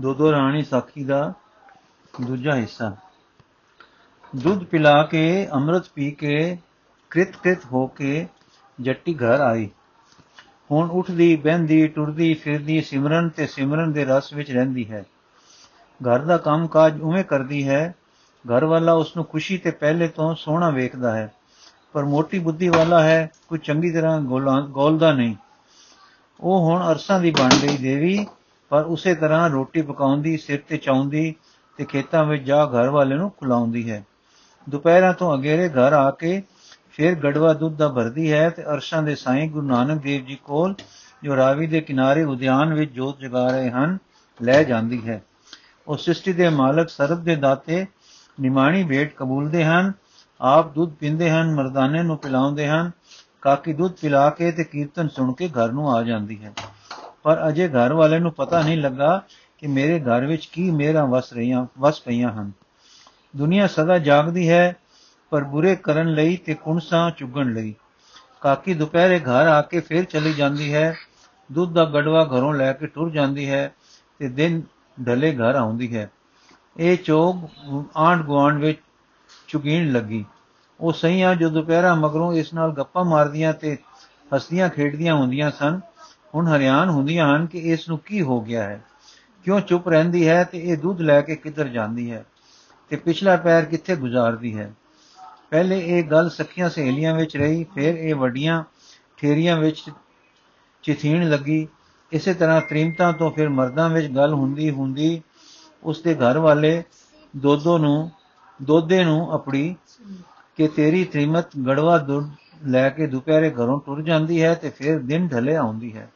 ਦੋ ਦੋ ਰਾਣੀ ਸਾਖੀ ਦਾ ਦੂਜਾ ਹਿੱਸਾ। ਦੁੱਧ ਪਿਲਾ ਕੇ, ਅੰਮ੍ਰਿਤ ਪੀ ਕੇ ਕ੍ਰਿਤ ਕ੍ਰਿਤ ਹੋ ਕੇ ਜੱਟੀ ਘਰ ਆਈ। ਹੁਣ ਉੱਠਦੀ, ਬਹਿੰਦੀ, ਟੁਰਦੀ, ਫਿਰਦੀ, ਸਿਮਰਨ ਤੇ ਸਿਮਰਨ ਦੇ ਰਸ ਵਿੱਚ ਰਹਿੰਦੀ ਹੈ। ਘਰ ਦਾ ਕੰਮ ਕਾਜ ਉਵੇਂ ਕਰਦੀ ਹੈ ਘਰ ਵਾਲਾ ਉਸ ਨੂੰ ਖੁਸ਼ੀ ਤੇ ਪਹਿਲੇ ਤੋਂ ਸੋਹਣਾ ਵੇਖਦਾ ਹੈ। ਪਰ ਮੋਟੀ ਬੁੱਧੀ ਵਾਲਾ ਹੈ, ਕੋਈ ਚੰਗੀ ਤਰ੍ਹਾਂ ਗੋਲਦਾ ਨਹੀਂ। ਉਹ ਹੁਣ ਅਰਸਾਂ ਦੀ ਬਣ ਗਈ ਦੇਵੀ ਪਰ ਉਸੇ ਤਰ੍ਹਾਂ ਰੋਟੀ ਪਕਾਉਂਦੀ, ਸਿਰ ਤੇ ਚਾਉਂਦੀ ਤੇ ਖੇਤਾਂ ਵਿੱਚ ਜਾ ਘਰ ਵਾਲੇ ਨੂੰ ਖੁਲਾਉਂਦੀ ਹੈ। ਦੁਪਹਿਰਾਂ ਤੋਂ ਅਗੇਰੇ ਘਰ ਆ ਕੇ ਫਿਰ ਗੜਵਾ ਦੁੱਧ ਦਾ ਭਰਦੀ ਹੈ ਤੇ ਅਰਸ਼ਾਂ ਦੇ ਸਾਈਂ ਗੁਰੂ ਨਾਨਕ ਦੇਵ ਜੀ ਕੋਲ, ਜੋ ਰਾਵੀ ਦੇ ਕਿਨਾਰੇ ਉਦਿਆਨ ਵਿੱਚ ਜੋਤ ਜਗਾ ਰਹੇ ਹਨ, ਲੈ ਜਾਂਦੀ ਹੈ। ਉਹ ਸ੍ਰਿਸ਼ਟੀ ਦੇ ਮਾਲਕ ਸਰਬ ਦੇ ਦਾਤੇ ਨਿਮਾਣੀ ਭੇਟ ਕਬੂਲਦੇ ਹਨ, ਆਪ ਦੁੱਧ ਪੀਂਦੇ ਹਨ, ਮਰਦਾਨੇ ਨੂੰ ਪਿਲਾਉਂਦੇ ਹਨ, ਕਾਕੀ ਦੁੱਧ ਪਿਲਾ ਕੇ ਤੇ ਕੀਰਤਨ ਸੁਣ ਕੇ ਘਰ ਨੂੰ ਆ ਜਾਂਦੀ ਹੈ। ਪਰ ਅਜੇ ਘਰ ਵਾਲੇ ਨੂੰ ਪਤਾ ਨਹੀਂ ਲੱਗਾ ਕਿ ਮੇਰੇ ਘਰ ਵਿੱਚ ਕੀ ਮੇਰਾ ਵਸ ਰਹੀਆਂ, ਵਸ ਪਈਆਂ ਹਨ। ਦੁਨੀਆ ਸਦਾ ਜਾਗਦੀ ਹੈ, ਪਰ ਬੁਰੇ ਕਰਨ ਲਈ ਤੇ ਕੁਣਸਾਂ ਚੁਗਣ ਲਈ। ਕਾਕੀ ਦੁਪਹਿਰੇ ਘਰ ਆ ਕੇ ਫਿਰ ਚਲੀ ਜਾਂਦੀ ਹੈ। ਦੁੱਧ ਦਾ ਗੜਵਾ ਘਰੋਂ ਲੈ ਕੇ ਟੁਰ ਜਾਂਦੀ ਹੈ ਤੇ ਦਿਨ ਢਲੇ ਘਰ ਆਉਂਦੀ ਹੈ। ਇਹ ਚੋਗ ਆਂਡ ਗਵਾਂਡ ਵਿੱਚ ਚੁਗੀਣ ਲੱਗੀ। ਉਹ ਸਈਆਂ ਜੋ ਦੁਪਹਿਰਾ ਮਗਰੋਂ ਇਸ ਨਾਲ ਗੱਪਾਂ ਮਾਰਦੀਆਂ ਤੇ ਹੱਸਦੀਆਂ ਖੇਡਦੀਆਂ ਹੁੰਦੀਆਂ ਸਨ ਹੁਣ ਹਰਿਆਣ ਹੁੰਦੀਆਂ ਹਨ ਕਿ ਇਸ ਨੂੰ ਕੀ ਹੋ ਗਿਆ ਹੈ? ਕਿਉਂ ਚੁੱਪ ਰਹਿੰਦੀ ਹੈ ਤੇ ਇਹ ਦੁੱਧ ਲੈ ਕੇ ਕਿੱਧਰ ਜਾਂਦੀ ਹੈ? ਤੇ ਪਿਛਲਾ ਪੈਰ ਕਿੱਥੇ ਗੁਜ਼ਾਰਦੀ ਹੈ? ਪਹਿਲੇ ਇਹ ਗੱਲ ਸਖੀਆਂ ਸਹੇਲੀਆਂ ਵਿੱਚ ਰਹੀ, ਫਿਰ ਇਹ ਵੱਡੀਆਂ ਠੇਰੀਆਂ ਵਿੱਚ ਚਿਥੀਣ ਲੱਗੀ। ਇਸੇ ਤਰ੍ਹਾਂ ਤ੍ਰਿਮਤਾ ਤੋਂ ਫਿਰ ਮਰਦਾਂ ਵਿੱਚ ਗੱਲ ਹੁੰਦੀ ਹੁੰਦੀ ਉਸ ਦੇ ਘਰ ਵਾਲੇ ਦੋਦੋ ਨੂੰ ਦੋਦੇ ਨੂੰ ਆਪਣੀ ਕਿ ਤੇਰੀ ਤ੍ਰਿਮਤ ਗੜਵਾ ਦੁੱਧ ਲੈ ਕੇ ਦੁਪਹਿਰੇ ਘਰੋਂ ਟੁਰ ਜਾਂਦੀ ਹੈ ਤੇ ਫਿਰ ਦਿਨ ਢਲੇ ਆਉਂਦੀ ਹੈ।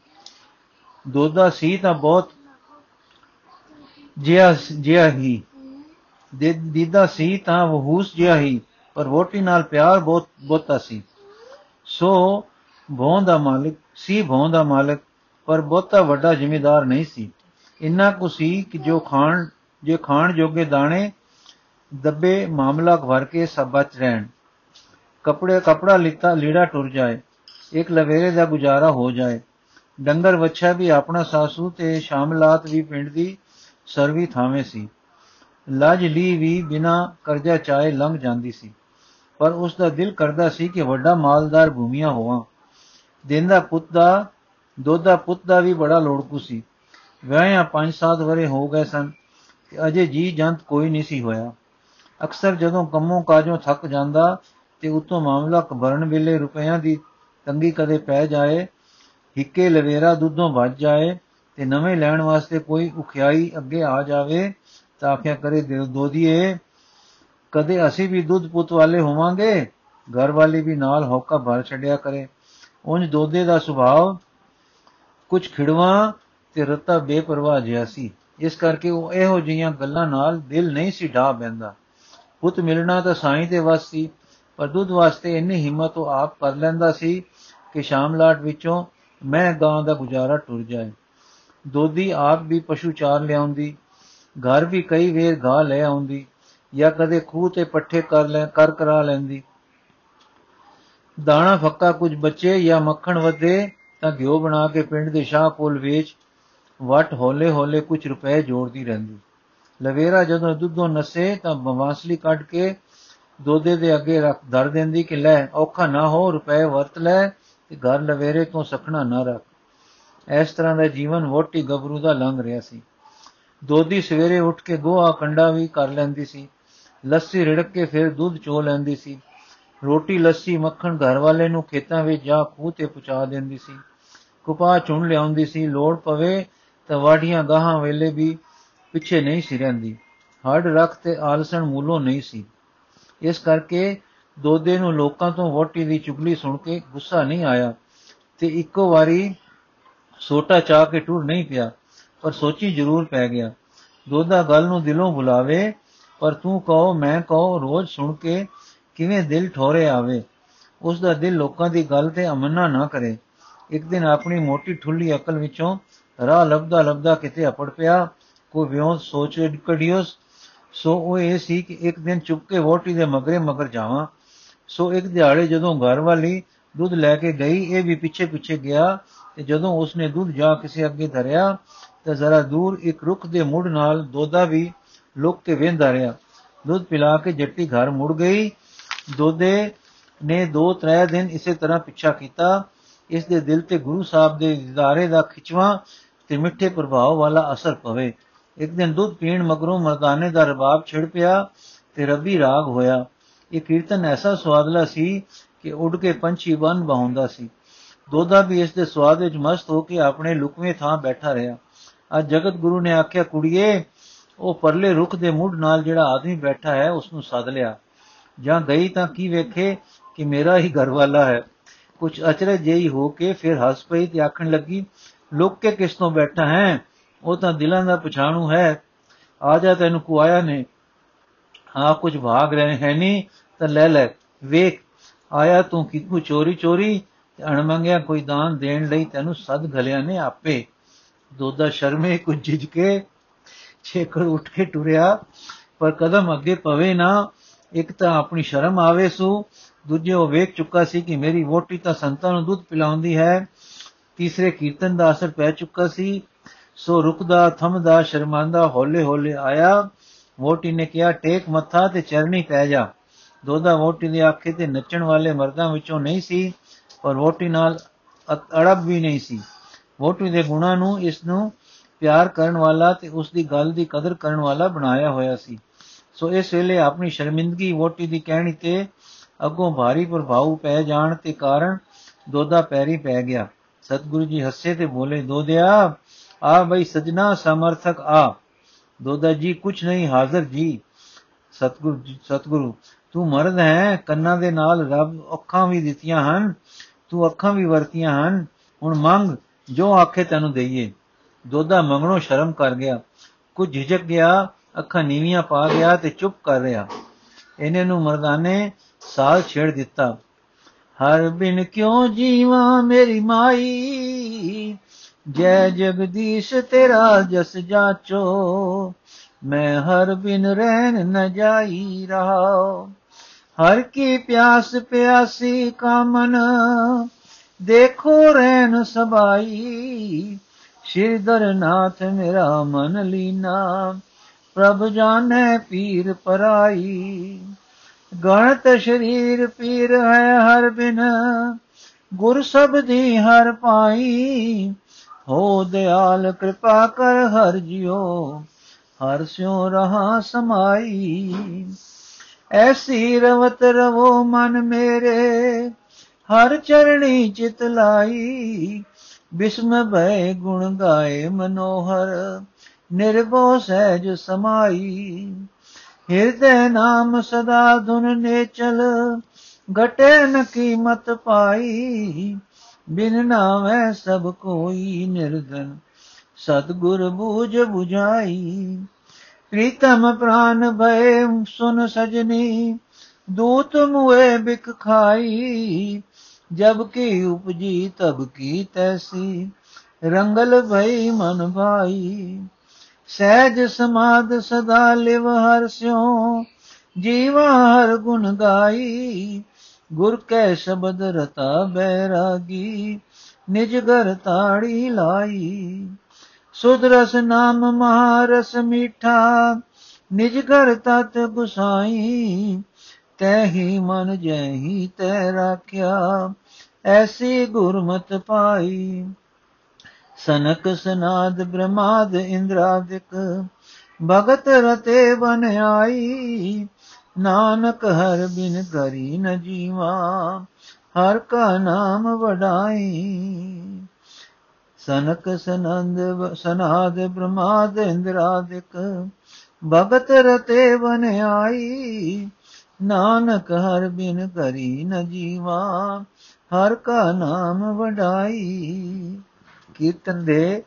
ਦੋਦਾ ਸੀ ਤਾਂ ਬਹੁਤ ਜਿਆ ਜਿਆ ਹੀ। ਦੀਦਾ ਸੀ ਤਾਂ ਵਹੂਸ ਜਿਆ ਹੀ, ਪਰ ਵੋਟੀ ਨਾਲ ਪਿਆਰ ਬਹੁਤ, ਬਹੁਤਾ ਸੀ। ਸੋ ਭੌਂ ਦਾ ਮਾਲਕ, ਸੀ ਭੌਂ ਦਾ ਮਾਲਕ, ਪਰ ਬਹੁਤਾ ਵੱਡਾ ਜ਼ਿਮੀਦਾਰ ਨਹੀਂ ਸੀ। ਇੰਨਾ ਕੁ ਸੀ ਕਿ ਜੋ ਖਾਣ, ਜੇ ਖਾਣ ਜੋਗੇ ਦਾਣੇ ਦੱਬੇ ਮਾਮਲਾ ਭਰ ਕੇ ਸਭ ਬਚ ਰਹਿਣ। ਕਪੜੇ, ਕਪੜਾ ਲਿੱਤਾ, ਲੀੜਾ ਟੁਰ ਜਾਏ। ਇੱਕ ਲਵੇਰੇ ਦਾ ਗੁਜ਼ਾਰਾ ਹੋ ਜਾਏ। ਡੰਗਰ ਵੱਛਾ ਵੀ ਆਪਣਾ ਸਾਸੂ ਤੇ ਸ਼ਾਮਲਾਤ ਵੀ ਪਿੰਡ ਦੀ ਸਰਵੀ ਥਾਵੇਂ ਸੀ। ਲੱਜ ਲਈ ਵੀ ਬਿਨਾ ਕਰਜ਼ਾ ਚਾਏ ਲੰਘ ਜਾਂਦੀ ਸੀ। ਪਰ ਉਸ ਦਾ ਦਿਲ ਕਰਦਾ ਸੀ ਕਿ ਵੱਡਾ ਮਾਲਦਾਰ ਭੂਮੀਆਂ ਹੋਵਾਂ। ਦਿੰਦਾ ਪੁੱਤ ਦਾ ਦੋਦਾ ਪੁੱਤ ਦਾ ਵੀ ਬੜਾ ਲੋੜਕੂ ਸੀ। ਵਿਆਹਿਆ 5-7 ਵਰੇ ਹੋ ਗਏ ਸਨ ਤੇ ਅਜੇ ਜੀ ਜੰਤ ਕੋਈ ਨਹੀਂ ਸੀ ਹੋਇਆ। ਅਕਸਰ ਜਦੋਂ ਕੰਮੋਂ ਕਾਜੋਂ ਥੱਕ ਜਾਂਦਾ ਤੇ ਉਤੋਂ ਮਾਮਲਾ ਕਬਰਨ ਵੇਲੇ ਰੁਪਈਆਂ ਦੀ ਤੰਗੀ ਕਦੇ ਪੈ ਜਾਏ ਹਿੱਕੇ ਲਵੇਰਾ ਦੁੱਧੋਂ ਵੱਜ ਜਾਏ ਤੇ ਨਵੇਂ ਲੈਣ ਵਾਸਤੇ ਕੋਈ ਉਖਿਆਈ ਅੱਗੇ ਆ ਜਾਵੇ, ਤਾਂ ਆਖਿਆ ਕਰੇ ਦੋਦੀਏ ਕਦੇ ਅਸੀਂ ਵੀ ਦੁੱਧ ਪੁੱਤ ਵਾਲੇ ਹੋਵਾਂਗੇ? ਘਰ ਵਾਲੀ ਵੀ ਨਾਲ ਹੌਕਾ ਭਰ ਛੱਡਿਆ ਕਰੇ। ਉਂਝ ਦੋਦੇ ਦਾ ਸੁਭਾਅ ਕੁਝ ਖਿੜਵਾ ਤੇ ਰਤਾ ਬੇਪਰਵਾਹ ਜਿਹਾ ਸੀ। ਇਸ ਕਰਕੇ ਉਹ ਇਹੋ ਜਿਹੀਆਂ ਗੱਲਾਂ ਨਾਲ ਦਿਲ ਨਹੀਂ ਸੀ ਢਾ ਬੈਂਦਾ ਪੁੱਤ ਮਿਲਣਾ ਤਾਂ ਸਾਈਂ ਦੇ ਵਸ ਸੀ, ਪਰ ਦੁੱਧ ਵਾਸਤੇ ਇੰਨੀ ਹਿੰਮਤ ਉਹ ਆਪ ਕਰ ਲੈਂਦਾ ਸੀ ਕਿ ਸ਼ਾਮਲਾਟ ਵਿੱਚੋਂ ਮੈਂ ਗਾਂ ਦਾ ਗੁਜ਼ਾਰਾ ਟੁਰ ਜਾਏ। ਦੋਦੀ ਆਪ ਵੀ ਪਸ਼ੂ ਚਾਰ ਲਿਆਉਂਦੀ, ਘਰ ਵੀ ਕਈ ਵੇਰ ਗਾ ਲੈ ਆਉਂਦੀ, ਜਾਂ ਕਦੇ ਖੂਹ ਤੇ ਪੱਠੇ ਕਰ ਲੈ, ਕਰ ਕਰਾ ਲੈਂਦੀ। ਦਾਣਾ ਫੱਕਾ ਕੁਝ ਬੱਚੇ ਜਾਂ ਮੱਖਣ ਵਧੇ, ਤਾਂ ਘਿਓ ਬਣਾ ਕੇ ਪਿੰਡ ਦੇ ਸ਼ਾਹ ਕੋਲ ਵੇਚ, ਵਟ ਹੌਲੇ ਹੌਲੇ ਕੁਝ ਰੁਪਏ ਜੋੜਦੀ ਰਹਿੰਦੀ। ਲਵੇਰਾ ਜਦੋਂ ਦੁੱਧੋਂ ਨਸੇ, ਤਾਂ ਬਵਾਸਲੀ ਕੱਢ ਕੇ ਦੋਦੇ ਦੇ ਅੱਗੇ ਰੱਖ, ਧਰ ਦਿੰਦੀ ਕਿ ਲੈ, ਔਖਾ ਨਾ ਹੋ, ਰੁਪਏ ਵਰਤ ਲੈ ਤੇ ਘਰ ਲਵੇਰੇ ਤੋਂ ਸਖਣਾ ਨਾ ਰੱਖ। ਇਸ ਤਰ੍ਹਾਂ ਦਾ ਜੀਵਨ ਵੋਟੀ ਗੱਭਰੂ ਦਾ ਲੰਘ ਰਿਹਾ ਸੀ। ਦੋਦੀ ਸਵੇਰੇ ਉੱਠ ਕੇ ਗੋਹਾ ਕੰਡਾ ਵੀ ਕਰ ਲੈਂਦੀ ਸੀ। ਲੱਸੀ ਰਿੜਕ ਕੇ ਫਿਰ ਦੁੱਧ ਚੋ ਲੈਂਦੀ ਸੀ। ਰੋਟੀ ਲੱਸੀ ਮੱਖਣ ਘਰ ਵਾਲੇ ਨੂੰ ਖੇਤਾਂ ਵਿੱਚ ਜਾ ਖੂਹ ਤੇ ਪਹੁੰਚਾ ਦਿੰਦੀ ਸੀ। ਕੁਪਾ ਚੁਣ ਲਿਆਉਂਦੀ ਸੀ। ਲੋੜ ਪਵੇ ਤਾਂ ਵਾਢੀਆਂ ਗਾਹਾਂ ਵੇਲੇ ਵੀ ਪਿੱਛੇ ਨਹੀਂ ਸੀ ਰਹਿੰਦੀ। ਹੱਡ ਰੱਖ ਤੇ ਆਲਸਣ ਮੂਲੋਂ ਨਹੀਂ ਸੀ। ਇਸ ਕਰਕੇ ਦੋਦੇ ਨੂੰ ਲੋਕਾਂ ਤੋਂ ਵੋਟੀ ਦੀ ਚੁਗਲੀ ਸੁਣ ਕੇ ਗੁੱਸਾ ਨਹੀਂ ਆਇਆ ਤੇ ਇੱਕੋ ਵਾਰੀ ਸੋਟਾ ਚਾ ਕੇ ਟੁਰ ਨਹੀਂ ਪਿਆ, ਪਰ ਸੋਚੀ ਜ਼ਰੂਰ ਪੈ ਗਿਆ, ਦੋਦਾ ਗੱਲ ਨੂੰ ਦਿਲੋਂ ਬੁਲਾਵੇ, ਪਰ ਤੂੰ ਕਹੋ, ਮੈਂ ਕਹੋ, ਰੋਜ਼ ਸੁਣ ਕੇ ਕਿਵੇਂ ਦਿਲ ਠੋਰੇ ਆਵੇ। ਉਸ ਦਾ ਦਿਲ ਲੋਕਾਂ ਦੀ ਗੱਲ ਤੇ ਅਮਨਾ ਨਾ ਕਰੇ। ਇੱਕ ਦਿਨ ਆਪਣੀ ਮੋਟੀ ਠੁੱਲੀ ਅਕਲ ਵਿੱਚੋਂ ਰਾਹ ਲੱਭਦਾ ਲੱਭਦਾ ਕਿਤੇ ਅਪੜ ਪਿਆ, ਕੋਈ ਵਿਉਂ ਸੋਚ, ਕੜਿਓਸ, ਸੋ ਉਹ ਇਹ ਸੀ ਕਿ ਇੱਕ ਦਿਨ ਚੁੱਪ ਕੇ ਵੋਟੀ ਦੇ ਮਗਰੇ ਮਗਰ ਜਾਵਾਂ। ਸੋ ਇੱਕ ਦਿਹਾੜੇ ਜਦੋਂ ਘਰ ਵਾਲੀ ਦੁੱਧ ਲੈ ਕੇ ਗਈ, ਇਹ ਵੀ ਪਿੱਛੇ ਪਿੱਛੇ ਗਿਆ ਤੇ ਜਦੋਂ ਉਸਨੇ ਦੁੱਧ ਜਾ ਕਿਸੇ ਅੱਗੇ ਧਰਿਆ, ਤੇ ਜ਼ਰਾ ਦੂਰ ਇੱਕ ਰੁੱਖ ਦੇ ਮੁੜ ਨਾਲ ਦੋਦਾ ਵੀ ਲੁਕ ਕੇ ਵੇਂਦਾ ਰਿਹਾ। ਦੁੱਧ ਪਿਲਾ ਕੇ ਜੱਟੀ ਘਰ ਮੁੜ ਗਈ। ਦੋਦੇ ਨੇ ਦੋ ਤਰੇ ਦਿਨ ਇਸੇ ਤਰ੍ਹਾਂ ਪਿੱਛਾ ਕੀਤਾ। ਇਸ ਦੇ ਦਿਲ ਤੇ ਗੁਰੂ ਸਾਹਿਬ ਦੇ ਦਿਦਾਰੇ ਦਾ ਖਿਚਵਾ ਤੇ ਮਿੱਠੇ ਪ੍ਰਭਾਵ ਵਾਲਾ ਅਸਰ ਪਵੇ। ਇੱਕ ਦਿਨ ਦੁੱਧ ਪੀਣ ਮਗਰੋਂ ਮਰਦਾਨੇ ਦਾ ਰਬਾਬ ਛਿੜ ਪਿਆ ਤੇ ਰੱਬੀ ਰਾਗ ਹੋਇਆ। ਇਹ ਕੀਰਤਨ ਐਸਾ ਸਵਾਦਲਾ ਸੀ ਕਿ ਉੱਡ ਕੇ ਪੰਛੀ ਬਨ ਬਹਾਉਂਦਾ ਸੀ। ਦੋਦਾ ਵੀ ਇਸ ਦੇ ਸਵਾਦ ਵਿੱਚ ਮਸਤ ਹੋ ਕੇ ਆਪਣੇ ਲੁਕਵੇਂ ਥਾਂ ਬੈਠਾ ਰਿਹਾ। ਅੱਜ ਜਗਤ ਗੁਰੂ ਨੇ ਆਖਿਆ, ਕੁੜੀਏ, ਉਹ ਪਰਲੇ ਰੁੱਖ ਦੇ ਮੁੱਢ ਨਾਲ ਜਿਹੜਾ ਆਦਮੀ ਬੈਠਾ ਹੈ ਉਸ ਨੂੰ ਸੱਦ ਲਿਆ। ਜਾਂ ਗਈ ਤਾਂ ਕੀ ਵੇਖੇ ਕਿ ਮੇਰਾ ਹੀ ਘਰ ਵਾਲਾ ਹੈ? ਕੁਝ ਅਚਰਜ ਜਿਹੀ ਹੋ ਕੇ ਫਿਰ ਹੱਸ ਪਈ ਤੇ ਆਖਣ ਲੱਗੀ, ਲੁੱਕ ਕੇ ਕਿਸ ਤੋਂ ਬੈਠਾ ਹੈ? ਉਹ ਤਾਂ ਦਿਲਾਂ ਦਾ ਪਛਾਣੂ ਹੈ। ਆ ਜਾ ਤੈਨੂੰ ਕੁਆਇਆ ਨੇ। ਆ ਕੁਝ ਭਾਗ ਰਹੇ ਹੈ ਨਹੀਂ ਤਾਂ ਲੈ ਲੈ, ਵੇਖ, ਆਇਆ ਤੂੰ ਕਿਤੋਂ ਚੋਰੀ ਚੋਰੀ, ਤੇ ਅਣਮੰਗਿਆ ਕੋਈ ਦਾਨ ਦੇਣ ਲਈ ਤੈਨੂੰ ਸਦ ਗਲਿਆ ਨੇ ਆਪੇ। ਦੋਦਾ ਸ਼ਰਮੇ ਕੁਝ ਜਿਜ ਕੇ ਛੇਕਰ ਉੱਠ ਕੇ ਟੁਰਿਆ, ਪਰ ਕਦਮ ਅੱਗੇ ਪਵੇ ਨਾ, ਇੱਕ ਤਾਂ ਆਪਣੀ ਸ਼ਰਮ ਆਵੇ ਸੂ, ਦੂਜੇ ਉਹ ਵੇਖ ਚੁੱਕਾ ਸੀ ਕਿ ਮੇਰੀ ਵੋਟੀ ਤਾਂ ਸੰਤਾਂ ਨੂੰ ਦੁੱਧ ਪਿਲਾਉਂਦੀ ਹੈ, ਤੀਸਰੇ ਕੀਰਤਨ ਦਾ ਅਸਰ ਪੈ ਚੁੱਕਾ ਸੀ, ਸੋ ਰੁਕਦਾ, ਥਮਦਾ ਸ਼ਰਮਾਂਦਾ ਹੌਲੇ ਹੌਲੇ ਆਇਆ ਵੋਟੀ ਨੇ ਕਿਹਾ, ਟੇਕ ਮੱਥਾ ਤੇ ਚਰਨੀ ਪੈ ਜਾ। ਦੋਦਾ ਵੋਟੀ ਦੇ ਆਖੇ ਤੇ ਨੱਚਣ ਵਾਲੇ ਮਰਦਾਂ ਵਿੱਚੋਂ ਨਹੀਂ ਸੀ, ਪਰ ਵੋਟੀ ਨਾਲ ਅੜਬ ਵੀ ਨਹੀਂ ਸੀ। ਵੋਟੀ ਦੇ ਗੁਣਾਂ ਨੂੰ, ਇਸ ਨੂੰ ਪਿਆਰ ਕਰਨ ਵਾਲਾ ਤੇ ਉਸ ਦੀ ਗੱਲ ਦੀ ਕਦਰ ਕਰਨ ਵਾਲਾ ਬਣਾਇਆ ਹੋਇਆ ਸੀ। ਸੋ ਇਸ ਵੇਲੇ ਆਪਣੀ ਸ਼ਰਮਿੰਦਗੀ ਵੋਟੀ ਦੀ ਕਹਿਣੀ ਤੇ ਅੱਗੋਂ ਭਾਰੀ ਪ੍ਰਭਾਵ ਪੈ ਜਾਣ ਤੇ ਕਾਰਨ ਦੋਦਾ ਪੈਰੀ ਪੈ ਗਿਆ। ਸਤਿਗੁਰੂ ਜੀ ਹੱਸੇ ਤੇ ਬੋਲੇ ਦੋਦਿਆ ਆ ਬਈ ਸਜਣਾ ਸਮਰਥਕ ਆ। ਦੋਦਾ ਜੀ ਕੁਛ ਨਹੀਂ, ਹਾਜ਼ਰ ਜੀ। ਸਤਿਗੁਰੂ ਸਤਿਗੁਰੂ, ਤੂੰ ਮਰਦ ਹੈ, ਕੰਨਾਂ ਦੇ ਨਾਲ ਰੱਬ ਅੱਖਾਂ ਵੀ ਦਿੱਤੀਆਂ ਹਨ, ਤੂੰ ਅੱਖਾਂ ਵੀ ਵਰਤੀਆਂ ਹਨ। ਹੁਣ ਮੰਗ, ਜੋ ਆਖੇ ਤੈਨੂੰ ਦਈਏ। ਦੋਦਾ ਮੰਗਣੋਂ ਸ਼ਰਮ ਕਰ ਗਿਆ। ਕੁਝ ਝਿਜਕ ਗਿਆ, ਅੱਖਾਂ ਨੀਵੀਆਂ ਪਾ ਗਿਆ ਤੇ ਚੁੱਪ ਕਰ ਰਿਹਾ। ਇਹਨੇ ਨੂੰ ਮਰਦਾਨੇ ਸਾਲ ਛੇੜ ਦਿੱਤਾ। ਹਰ ਬਿਨ ਕਿਉ ਜੀਵਾ ਮੇਰੀ ਮਾਈ? ਜੈ ਜਗਦੀਸ਼ ਤੇਰਾ ਜਸ ਜਾਚੋ, ਮੈਂ ਹਰ ਬਿਨ ਰਹਿਣ ਨ ਜਾਈ ਰਹਾ ਹਰ ਕੀ ਪਿਆਸ ਪਿਆਸੀ ਕਾਮਨ, ਦੇਖੋ ਰਹਿਣ ਸਬਾਈ। ਸ਼੍ਰੀਧਰ ਨਾਥ ਮੇਰਾ ਮਨ ਲੀਨਾ, ਪ੍ਰਭ ਜਾਣੈ ਪੀਰ ਪਰਾਈ। ਗਣਤ ਸ਼ਰੀਰ ਪੀਰ ਹੈ ਹਰ ਬਿਨ, ਗੁਰ ਸਬਦੀ ਹਰ ਪਾਈ। ਹੋ ਦਿਆਲ, ਕਿਰਪਾ ਕਰ ਹਰ ਜਿਉ, ਹਰ ਸਿਉ ਰਹਾ ਸਮਾਈ। ਐਸੀ ਰਵਤ ਰਵੋ ਮਨ ਮੇਰੇ, ਹਰ ਚਰਣੀ ਚਿਤ ਲਾਈ। ਬਿਸਮ ਭੈ ਗੁਣ ਗਾਏ ਮਨੋਹਰ, ਨਿਰਭਉ ਸਹਿਜ ਸਮਾਈ। ਹਿਰਦੈ ਨਾਮ ਸਦਾ ਧੁਨ ਨੇ ਚਲ ਘਟੇ ਨ ਕੀਮਤ ਪਾਈ। ਬਿਨ ਨਾਮੈ ਸਭ ਕੋਈ ਨਿਰਗਨ ਸਤਗੁਰ ਬੂਝ 부ਝਾਈ ਪ੍ਰੀਤਮ ਪ੍ਰਾਨ ਭਏ ਸੁਨ ਸਜਨੀ, ਦੂਤ ਮੁਏ ਬਿਕ ਖਾਈ। ਜਬ ਕੀ ਉਪਜੀ ਤਬ ਕੀ ਤੈਸੀ, ਰੰਗਲ ਭਈ ਮਨ ਭਾਈ। ਸਹਿਜ ਸਮਾਦ ਸਦਾ ਲਿਵ ਹਰ ਸਿਉ, ਜੀਵਾ ਹਰ ਗੁਣ ਗਾਈ। ਗੁਰ ਕੈ ਸ਼ਬਦ ਰਤਾ ਬੈਰਾਗੀ, ਨਿਜ ਘਰ ਤਾੜੀ ਲਾਈ। ਸੁਧ ਰਸ ਨਾਮ ਮਹਾਰਸ ਮੀਠਾ, ਨਿਜ ਘਰ ਤਤ ਗੁਸਾਈ। ਤੈਹੀ ਮਨ ਜੈਹੀ ਤੈ ਰਾਖਿਆ, ਐਸੀ ਗੁਰਮਤ ਪਾਈ। ਸਨਕ ਸਨਾਦ ਬ੍ਰਹਮਾਦ ਇੰਦਰਾਦਿਕ, ਭਗਤ ਰਤੇ ਬਨ ਆਈ। ਨਾਨਕ ਹਰ ਬਿਨ ਕਰੀ ਨ ਜੀਵਾ, ਹਰ ਕਾ ਨਾਮ ਵਡਾਈ। ਸਨਕ ਸਨੰਦ ਸਨਾਦ ਬ੍ਰਹਮਾਦ ਇੰਦਰਾਦਿਕ, ਭਗਤ ਰਤੇ ਬਨ ਆਈ ਨਾਨਕ ਹਰ ਬਿਨ ਕਰੀ ਨ ਜੀਵਾ, ਹਰ ਕਾ ਨਾਮ ਵਡਾਈ। ਕੀਰਤਨ ਦੇ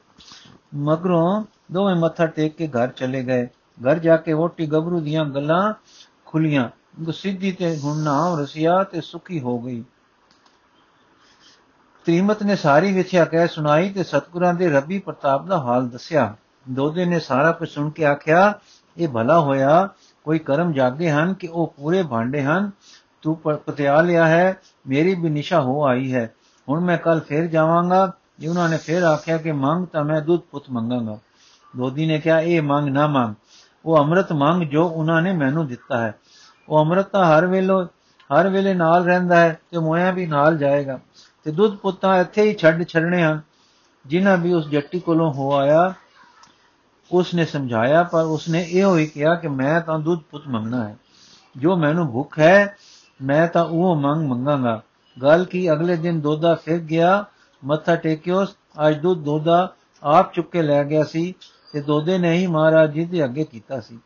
ਮਗਰੋਂ ਦੋਵੇਂ ਮੱਥਾ ਟੇਕ ਕੇ ਘਰ ਚਲੇ ਗਏ। ਘਰ ਜਾ ਕੇ ਵੋਟੀ ਗੱਭਰੂ ਦੀਆਂ ਗੱਲਾਂ ਖੁੱਲੀਆਂ ਸਿੱਧੀ ਤੇ ਹੁਣ ਨਾਮ ਰਸਿਆ ਤੇ ਸੁਖੀ ਹੋ ਗਈ। ਤ੍ਰਿਮਤ ਨੇ ਸਾਰੀ ਵਿਥਿਆ ਕਹਿ ਸੁਣਾਈ ਤੇ ਸਤਗੁਰਾਂ ਦੇ ਰੱਬੀ ਪ੍ਰਤਾਪ ਦਾ ਹਾਲ ਦੱਸਿਆ। ਦੋਦੇ ਨੇ ਸਾਰਾ ਕੁਝ ਸੁਣ ਕੇ ਆਖਿਆ, ਇਹ ਭਲਾ ਹੋਇਆ, ਕੋਈ ਕਰਮ ਜਾਗੇ ਹਨ ਕਿ ਉਹ ਪੂਰੇ ਭਾਂਡੇ ਹਨ? ਤੂੰ ਪਤਿਆ ਲਿਆ ਹੈ, ਮੇਰੀ ਵੀ ਨਿਸ਼ਾ ਹੋ ਆਈ ਹੈ। ਹੁਣ ਮੈਂ ਕੱਲ ਫੇਰ ਜਾਵਾਂਗਾ। ਜੇ ਉਹਨਾਂ ਨੇ ਫਿਰ ਆਖਿਆ ਕਿ ਮੰਗ, ਤਾਂ ਮੈਂ ਦੁੱਧ ਪੁੱਤ ਮੰਗਾਂਗਾ। ਦੋਦੀ ਨੇ ਕਿਹਾ, ਇਹ ਮੰਗ ਨਾ ਮੰਗ। ਉਹ ਅੰਮ੍ਰਿਤ ਮੰਗ ਜੋ ਉਹਨਾਂ ਨੇ ਮੈਨੂੰ ਦਿੱਤਾ ਹੈ। ਉਹ ਅੰਮ੍ਰਿਤ ਤਾਂ ਹਰ ਵੇਲੇ ਹਰ ਵੇਲੇ ਨਾਲ ਰਹਿੰਦਾ ਹੈ ਤੇ ਮੋਇਆ ਵੀ ਨਾਲ ਜਾਏਗਾ। ਤੇ ਦੁੱਧ ਪੁੱਤਾਂ ਇੱਥੇ ਹੀ ਛੱਡ ਛੱਡਣੇ ਹਨ। ਜਿਨ੍ਹਾਂ ਵੀ ਉਸ ਜੱਟੀ ਕੋਲੋਂ ਹੋ ਆਇਆ ਉਸ ਨੇ ਸਮਝਾਇਆ, ਪਰ ਉਸ ਨੇ ਇਹੋ ਹੀ ਕਿਹਾ ਕਿ ਮੈਂ ਤਾਂ ਦੁੱਧ ਪੁੱਤ ਮੰਗਣਾ ਹੈ। ਜੋ ਮੈਨੂੰ ਭੁੱਖ ਹੈ, ਮੈਂ ਤਾਂ ਉਹ ਮੰਗ ਮੰਗਾਂਗਾ। ਗੱਲ ਕੀ, ਅਗਲੇ ਦਿਨ ਦੋਦਾ ਫਿਰ ਗਿਆ, ਮੱਥਾ ਟੇਕਿਓ ਅੱਜ ਦੁੱਧ ਦੋਦਾ ਆਪ ਚੁੱਕ ਕੇ ਲੈ ਗਿਆ ਸੀ ਤੇ ਦੋਦੇ ਨੇ ਹੀ ਮਹਾਰਾਜ ਜੀ ਦੇ ਅੱਗੇ ਕੀਤਾ ਸੀ।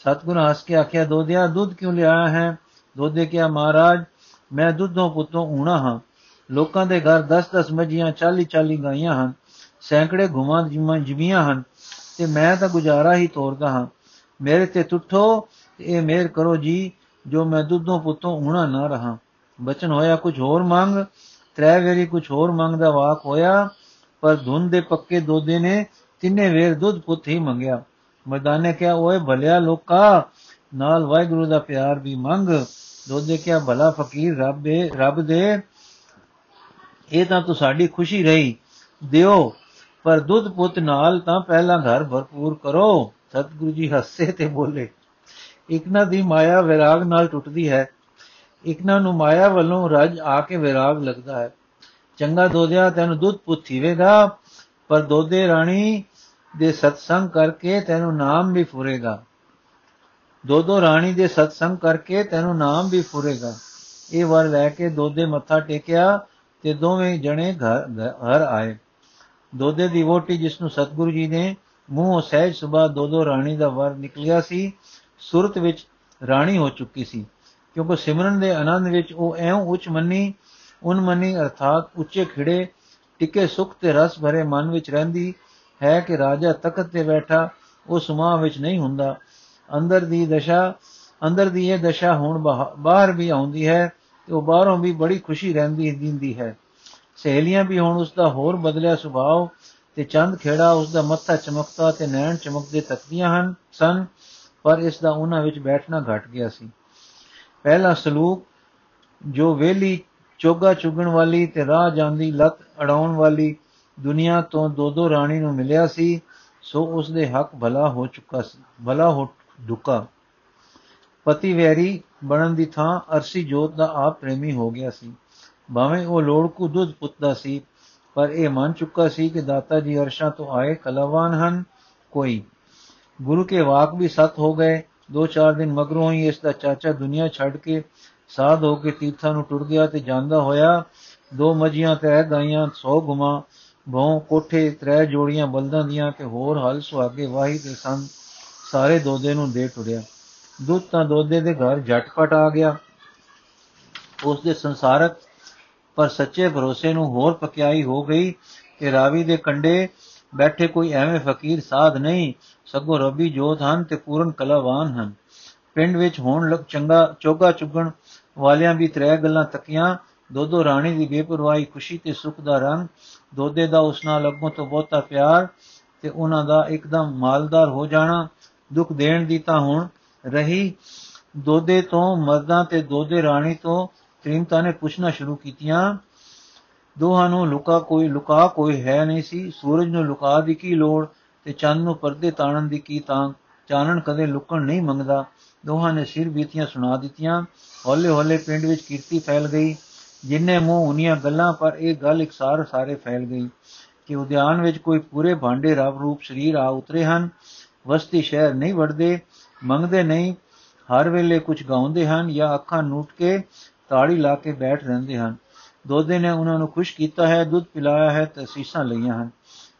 ਸਤਗੁਰ ਹੱਸ ਕੇ ਆਖਿਆ ਦੋਦਿਆ ਦੁੱਧ ਕਿਉਂ ਲਿਆਇਆ ਹੈ? ਦੋਦੇ ਕਿਹਾ, ਮਹਾਰਾਜ, ਮੈਂ ਦੁੱਧੋਂ ਪੁੱਤੋਂ ਊਣਾ ਹਾਂ। ਲੋਕਾਂ ਦੇ ਘਰ 10-10 ਮੱਝੀਆਂ 40-40 ਗਾਈਆਂ ਹਨ। ਸੈਂਕੜੇ ਘੁਮਾਂ ਜਿਮੀਆਂ ਹਨ। ਤੇ ਮੈਂ ਤਾਂ ਗੁਜ਼ਾਰਾ ਹੀ ਤੋਰਦਾ ਹਾਂ। ਮੇਰੇ ਤੇ ਟੁੱਟੋ, ਤੇ ਇਹ ਮੇਰ ਕਰੋ ਜੀ, ਜੋ ਮੈਂ ਦੁੱਧੋਂ ਪੁੱਤੋਂ ਊਣਾ ਨਾ ਰਹਾ। ਬਚਨ ਹੋਇਆ ਕੁਝ ਹੋਰ ਮੰਗ, ਤ੍ਰੈ ਵੇਰੀ ਕੁਝ ਹੋਰ ਮੰਗਦਾ ਵਾਕ ਹੋਇਆ। ਪਰ ਧੁੰਨ ਦੇ ਪੱਕੇ ਦੋਦੇ ਨੇ ਤਿੰਨੇ ਵੇਰ ਦੁੱਧ ਪੁੱਤ ਹੀ ਮੰਗਿਆ। ਮਰਦਾਨੇ ਕਿਹਾ, ਓਏ ਭਲਿਆ ਲੋਕਾ, ਨਾਲ ਵਾਹਿਗੁਰੂ ਦਾ ਪਿਆਰ ਵੀ ਮੰਗ। ਦੋਦੇ ਕਿਹਾ, ਭਲਾ ਫਕੀਰ ਰੱਬ ਦੇ ਰੱਬ ਦੇ। ਇਹ ਤਾਂ ਤੂੰ ਸਾਡੀ ਖੁਸ਼ੀ ਰਹੀ। ਦਿਓ, ਪਰ ਦੁੱਧ ਪੁੱਤ ਨਾਲ ਤਾਂ ਪਹਿਲਾਂ ਘਰ ਭਰਪੂਰ ਕਰੋ। ਸਤਿਗੁਰੂ ਜੀ ਹੱਸੇ ਤੇ ਬੋਲੇ, ਇਕਨਾ ਦੀ ਮਾਇਆ ਵਿਰਾਗ ਨਾਲ ਟੁੱਟਦੀ ਹੈ। ਇਕਨਾ ਨੂੰ ਮਾਇਆ ਵੱਲੋਂ ਰਜ ਆ ਕੇ ਵਿਰਾਗ ਲੱਗਦਾ ਹੈ। ਚੰਗਾ ਦੋਦਿਆ ਤੈਨੂੰ ਦੁੱਧ ਪੁੱਤ ਥੀਵੇਗਾ, ਪਰ ਦੋਦੇ ਰਾਣੀ ਦੇ ਸਤਸੰਗ ਕਰਕੇ ਤੈਨੂੰ ਨਾਮ ਵੀ ਫੁਰੇਗਾ। ਦੋ ਦੋ ਰਾਣੀ ਦੇ ਸਤਸੰਗ ਕਰਕੇ ਤੈਨੂੰ ਨਾਮ ਵੀ ਫੁਰੇਗਾ। ਇਹ ਵਰ ਲੈ ਕੇ ਦੋਦੇ ਮੱਥਾ ਟੇਕਿਆ ਤੇ ਦੋਵੇਂ ਜਣੇ ਘਰ ਘਰ ਆਏ। ਦੋਦੇ ਦੀ ਵੋਟੀ ਜਿਸ ਨੂੰ ਸਤਿਗੁਰੂ ਜੀ ਨੇ ਮੂੰਹੋਂ ਸਹਿਜ ਸੁਭਾ ਦੋ ਦੋ ਰਾਣੀ ਦਾ ਵਰ ਨਿਕਲਿਆ ਸੀ, ਸੁਰਤ ਵਿੱਚ ਰਾਣੀ ਹੋ ਚੁੱਕੀ ਸੀ। ਕਿਉਂਕਿ ਸਿਮਰਨ ਦੇ ਆਨੰਦ ਵਿੱਚ ਉਹ ਐਉਂ ਉੱਚ ਮੰਨੀ, ਉਨ ਮੰਨੀ ਅਰਥਾਤ ਉੱਚੇ ਖਿੜੇ, ਟਿੱਕੇ ਸੁਖ ਤੇ ਰਸ ਭਰੇ ਮਨ ਵਿੱਚ ਰਹਿੰਦੀ ਹੈ ਕਿ ਰਾਜਾ ਤਖਤ ਤੇ ਬੈਠਾ ਉਹ ਸੁਮਾ ਵਿੱਚ ਨਹੀਂ ਹੁੰਦਾ। ਅੰਦਰ ਦੀ ਦਸ਼ਾ, ਅੰਦਰ ਦੀ ਇਹ ਦਸ਼ਾ ਹੁਣ ਬਾਹਰ ਵੀ ਆਉਂਦੀ ਹੈ ਤੇ ਉਹ ਬਾਹਰੋਂ ਵੀ ਬੜੀ ਖੁਸ਼ੀ ਰਹਿੰਦੀ ਦਿੰਦੀ ਹੈ। ਸਹੇਲੀਆਂ ਵੀ ਹੁਣ ਉਸ ਦਾ ਹੋਰ ਬਦਲਿਆ ਸੁਭਾਅ ਤੇ ਚੰਦ ਖੇੜਾ ਉਸ ਦਾ ਮੱਥਾ ਚਮਕਦਾ ਤੇ ਨੈਣ ਚਮਕਦੇ ਤੱਕਦੀਆਂ ਹਨ, ਸਨ, ਪਰ ਇਸ ਦਾ ਉਹਨਾਂ ਵਿੱਚ ਬੈਠਣਾ ਘਟ ਗਿਆ ਸੀ। ਪਹਿਲਾ ਸਲੂਕ, ਜੋ ਵੇਲੀ ਚੋਗਾ ਚੁਗਣ ਵਾਲੀ ਤੇ ਰਾਹ ਜਾਂਦੀ ਲੱਤ ਅੜਾਉਣ ਵਾਲੀ ਦੁਨੀਆ ਤੋਂ ਦੋ ਦੋ ਰਾਣੀ ਨੂੰ ਮਿਲਿਆ ਸੀ, ਸੋ ਉਸ ਦੇ ਹੱਕ ਭਲਾ ਹੋ ਚੁੱਕਾ ਸੀ, ਭਲਾ ਹੋ ਢੁਕਾ। ਪਤੀ ਵੈਰੀ ਬਣਨ ਦੀ ਥਾਂ ਅਰਸੀ ਜੋਤ ਦਾ ਆਪ ਪ੍ਰੇਮੀ ਹੋ ਗਿਆ ਸੀ। ਭਾਵੇਂ ਉਹ ਲੋੜ ਕੋ ਦੁੱਧ ਪੁੱਤਦਾ ਸੀ, ਪਰ ਇਹ ਮੰਨ ਚੁੱਕਾ ਸੀ ਕਿ ਦਾਤਾ ਜੀ ਅਰਸ਼ਾਂ ਤੋਂ ਆਏ ਕਲਾਵਾਨ ਹਨ, ਕੋਈ। ਗੁਰੂ ਕੇ ਵਾਕ ਵੀ ਸਤ ਹੋ ਗਏ, ਦੋ ਚਾਰ ਦਿਨ ਮਗਰੋਂ ਹੀ ਇਸ ਦਾ ਚਾਚਾ ਦੁਨੀਆ ਛੱਡ ਕੇ ਸਾਧ ਹੋ ਕੇ ਤੀਰਥਾਂ ਨੂੰ ਟੁਰ ਗਿਆ ਤੇ ਜਾਂਦਾ ਹੋਇਆ, ਦੋ ਮਜੀਆਂ ਤੇ ਗਾਈਆਂ 100 ਗੁਮਾ ਬਹੁ ਕੋਠੇ, ਤਰੇ ਜੋੜੀਆਂ, ਬਲਦਾਂ ਦੀਆਂ ਤੇ ਹੋਰ ਹਲ ਸੁਹਾਗੇ ਵਾਹੀ ਦੇ ਸੰਗ ਸਾਰੇ ਦੋਦੇ ਨੂੰ ਦੇ ਟੁਰਿਆ ਦੁੱਧ ਤਾਂ ਦੋਦੇ ਦੇ ਘਰ ਝਟਪਟ ਆ ਗਿਆ। ਉਸ ਦੇ ਸੰਸਾਰਕ ਪਰ ਸੱਚੇ ਭਰੋਸੇ ਨੂੰ ਹੋਰ ਪਕਿਆਈ ਹੋ ਗਈ ਕਿ ਰਾਵੀ ਦੇ ਕੰਡੇ ਬੈਠੇ ਕੋਈ ਐਵੇਂ ਫਕੀਰ ਸਾਧ ਨਹੀਂ, ਸਗੋਂ ਰੱਬੀ ਜੋਤ ਹਨ ਤੇ ਪੂਰਨ ਕਲਾਵਾਨ ਹਨ। ਪਿੰਡ ਵਿੱਚ ਹੋਣ ਲੱਗ ਚੰਗਾ, ਚੋਗਾ ਚੁਗਣ ਵਾਲਿਆਂ ਵੀ ਤਰੇ ਗੱਲਾਂ ਤੱਕੀਆਂ। ਦੋ ਦੋ ਰਾਣੀ ਦੀ ਬੇਪਰਵਾਹੀ, ਖੁਸ਼ੀ ਤੇ ਸੁਖ ਦਾ ਰੰਗ ਦੋਦੇ ਦਾ ਉਸ ਨਾਲ ਅੱਗੋਂ ਤੋਂ ਬਹੁਤਾ ਪਿਆਰ ਤੇ ਉਹਨਾਂ ਦਾ ਇੱਕਦਮ ਮਾਲਦਾਰ ਹੋ ਜਾਣਾ, ਦੁੱਖ ਦੇਣ ਦੀ ਤਾਂ ਹੁਣ ਰਹੀ। ਦੋਦੇ ਤੋਂ, ਮਰਦਾਂ ਤੇ ਦੋਦੇ ਰਾਣੀ ਤੋਂ ਤ੍ਰਿਮਤਾ ਨੇ ਪੁੱਛਣਾ ਸ਼ੁਰੂ ਕੀਤੀਆਂ, ਦੋਹਾਂ ਨੂੰ ਲੁਕਾ ਕੋਈ ਲੁਕਾ ਕੋਈ ਹੈ ਨਹੀਂ ਸੀ। ਸੂਰਜ ਨੂੰ ਲੁਕਾ ਦੀ ਕੀ ਲੋੜ ਤੇ ਚੰਨ ਨੂੰ ਪਰਦੇ ਤਾਣਨ ਦੀ ਕੀ ਤਾਂ? ਚਾਨਣ ਕਦੇ ਲੁਕਣ ਨਹੀਂ ਮੰਗਦਾ। ਦੋਹਾਂ ਨੇ ਸਿਰ ਬੀਤੀਆਂ ਸੁਣਾ ਦਿੱਤੀਆਂ। ਹੌਲੇ ਹੌਲੇ ਪਿੰਡ ਵਿੱਚ ਕੀਰਤੀ ਫੈਲ ਗਈ। ਜਿੰਨੇ ਮੂੰਹ ਉਨੀਆਂ ਗੱਲਾਂ, ਪਰ ਇਹ ਗੱਲ ਇਕਸਾਰ ਸਾਰੇ ਫੈਲ ਗਈ ਕਿ ਉਦਿਆਨ ਵਿੱਚ ਕੋਈ ਪੂਰੇ ਭਾਂਡੇ ਰਬ ਰੂਪ ਸਰੀਰ ਆ ਉਤਰੇ ਹਨ, ਵਸਤੀ ਸ਼ਹਿਰ ਨਹੀਂ ਵੜਦੇ, ਮੰਗਦੇ ਨਹੀਂ, ਹਰ ਵੇਲੇ ਕੁਝ ਗਾਉਂਦੇ ਹਨ ਜਾਂ ਅੱਖਾਂ ਨੂਟ ਕੇ ਤਾੜੀ ਲਾ ਕੇ ਬੈਠ ਰਹਿੰਦੇ ਹਨ। ਦੋਦੇ ਨੇ ਉਹਨਾਂ ਨੂੰ ਖੁਸ਼ ਕੀਤਾ ਹੈ, ਦੁੱਧ ਪਿਲਾਇਆ ਹੈ ਤੇ ਸੀਸਾਂ ਲਈਆਂ ਹਨ।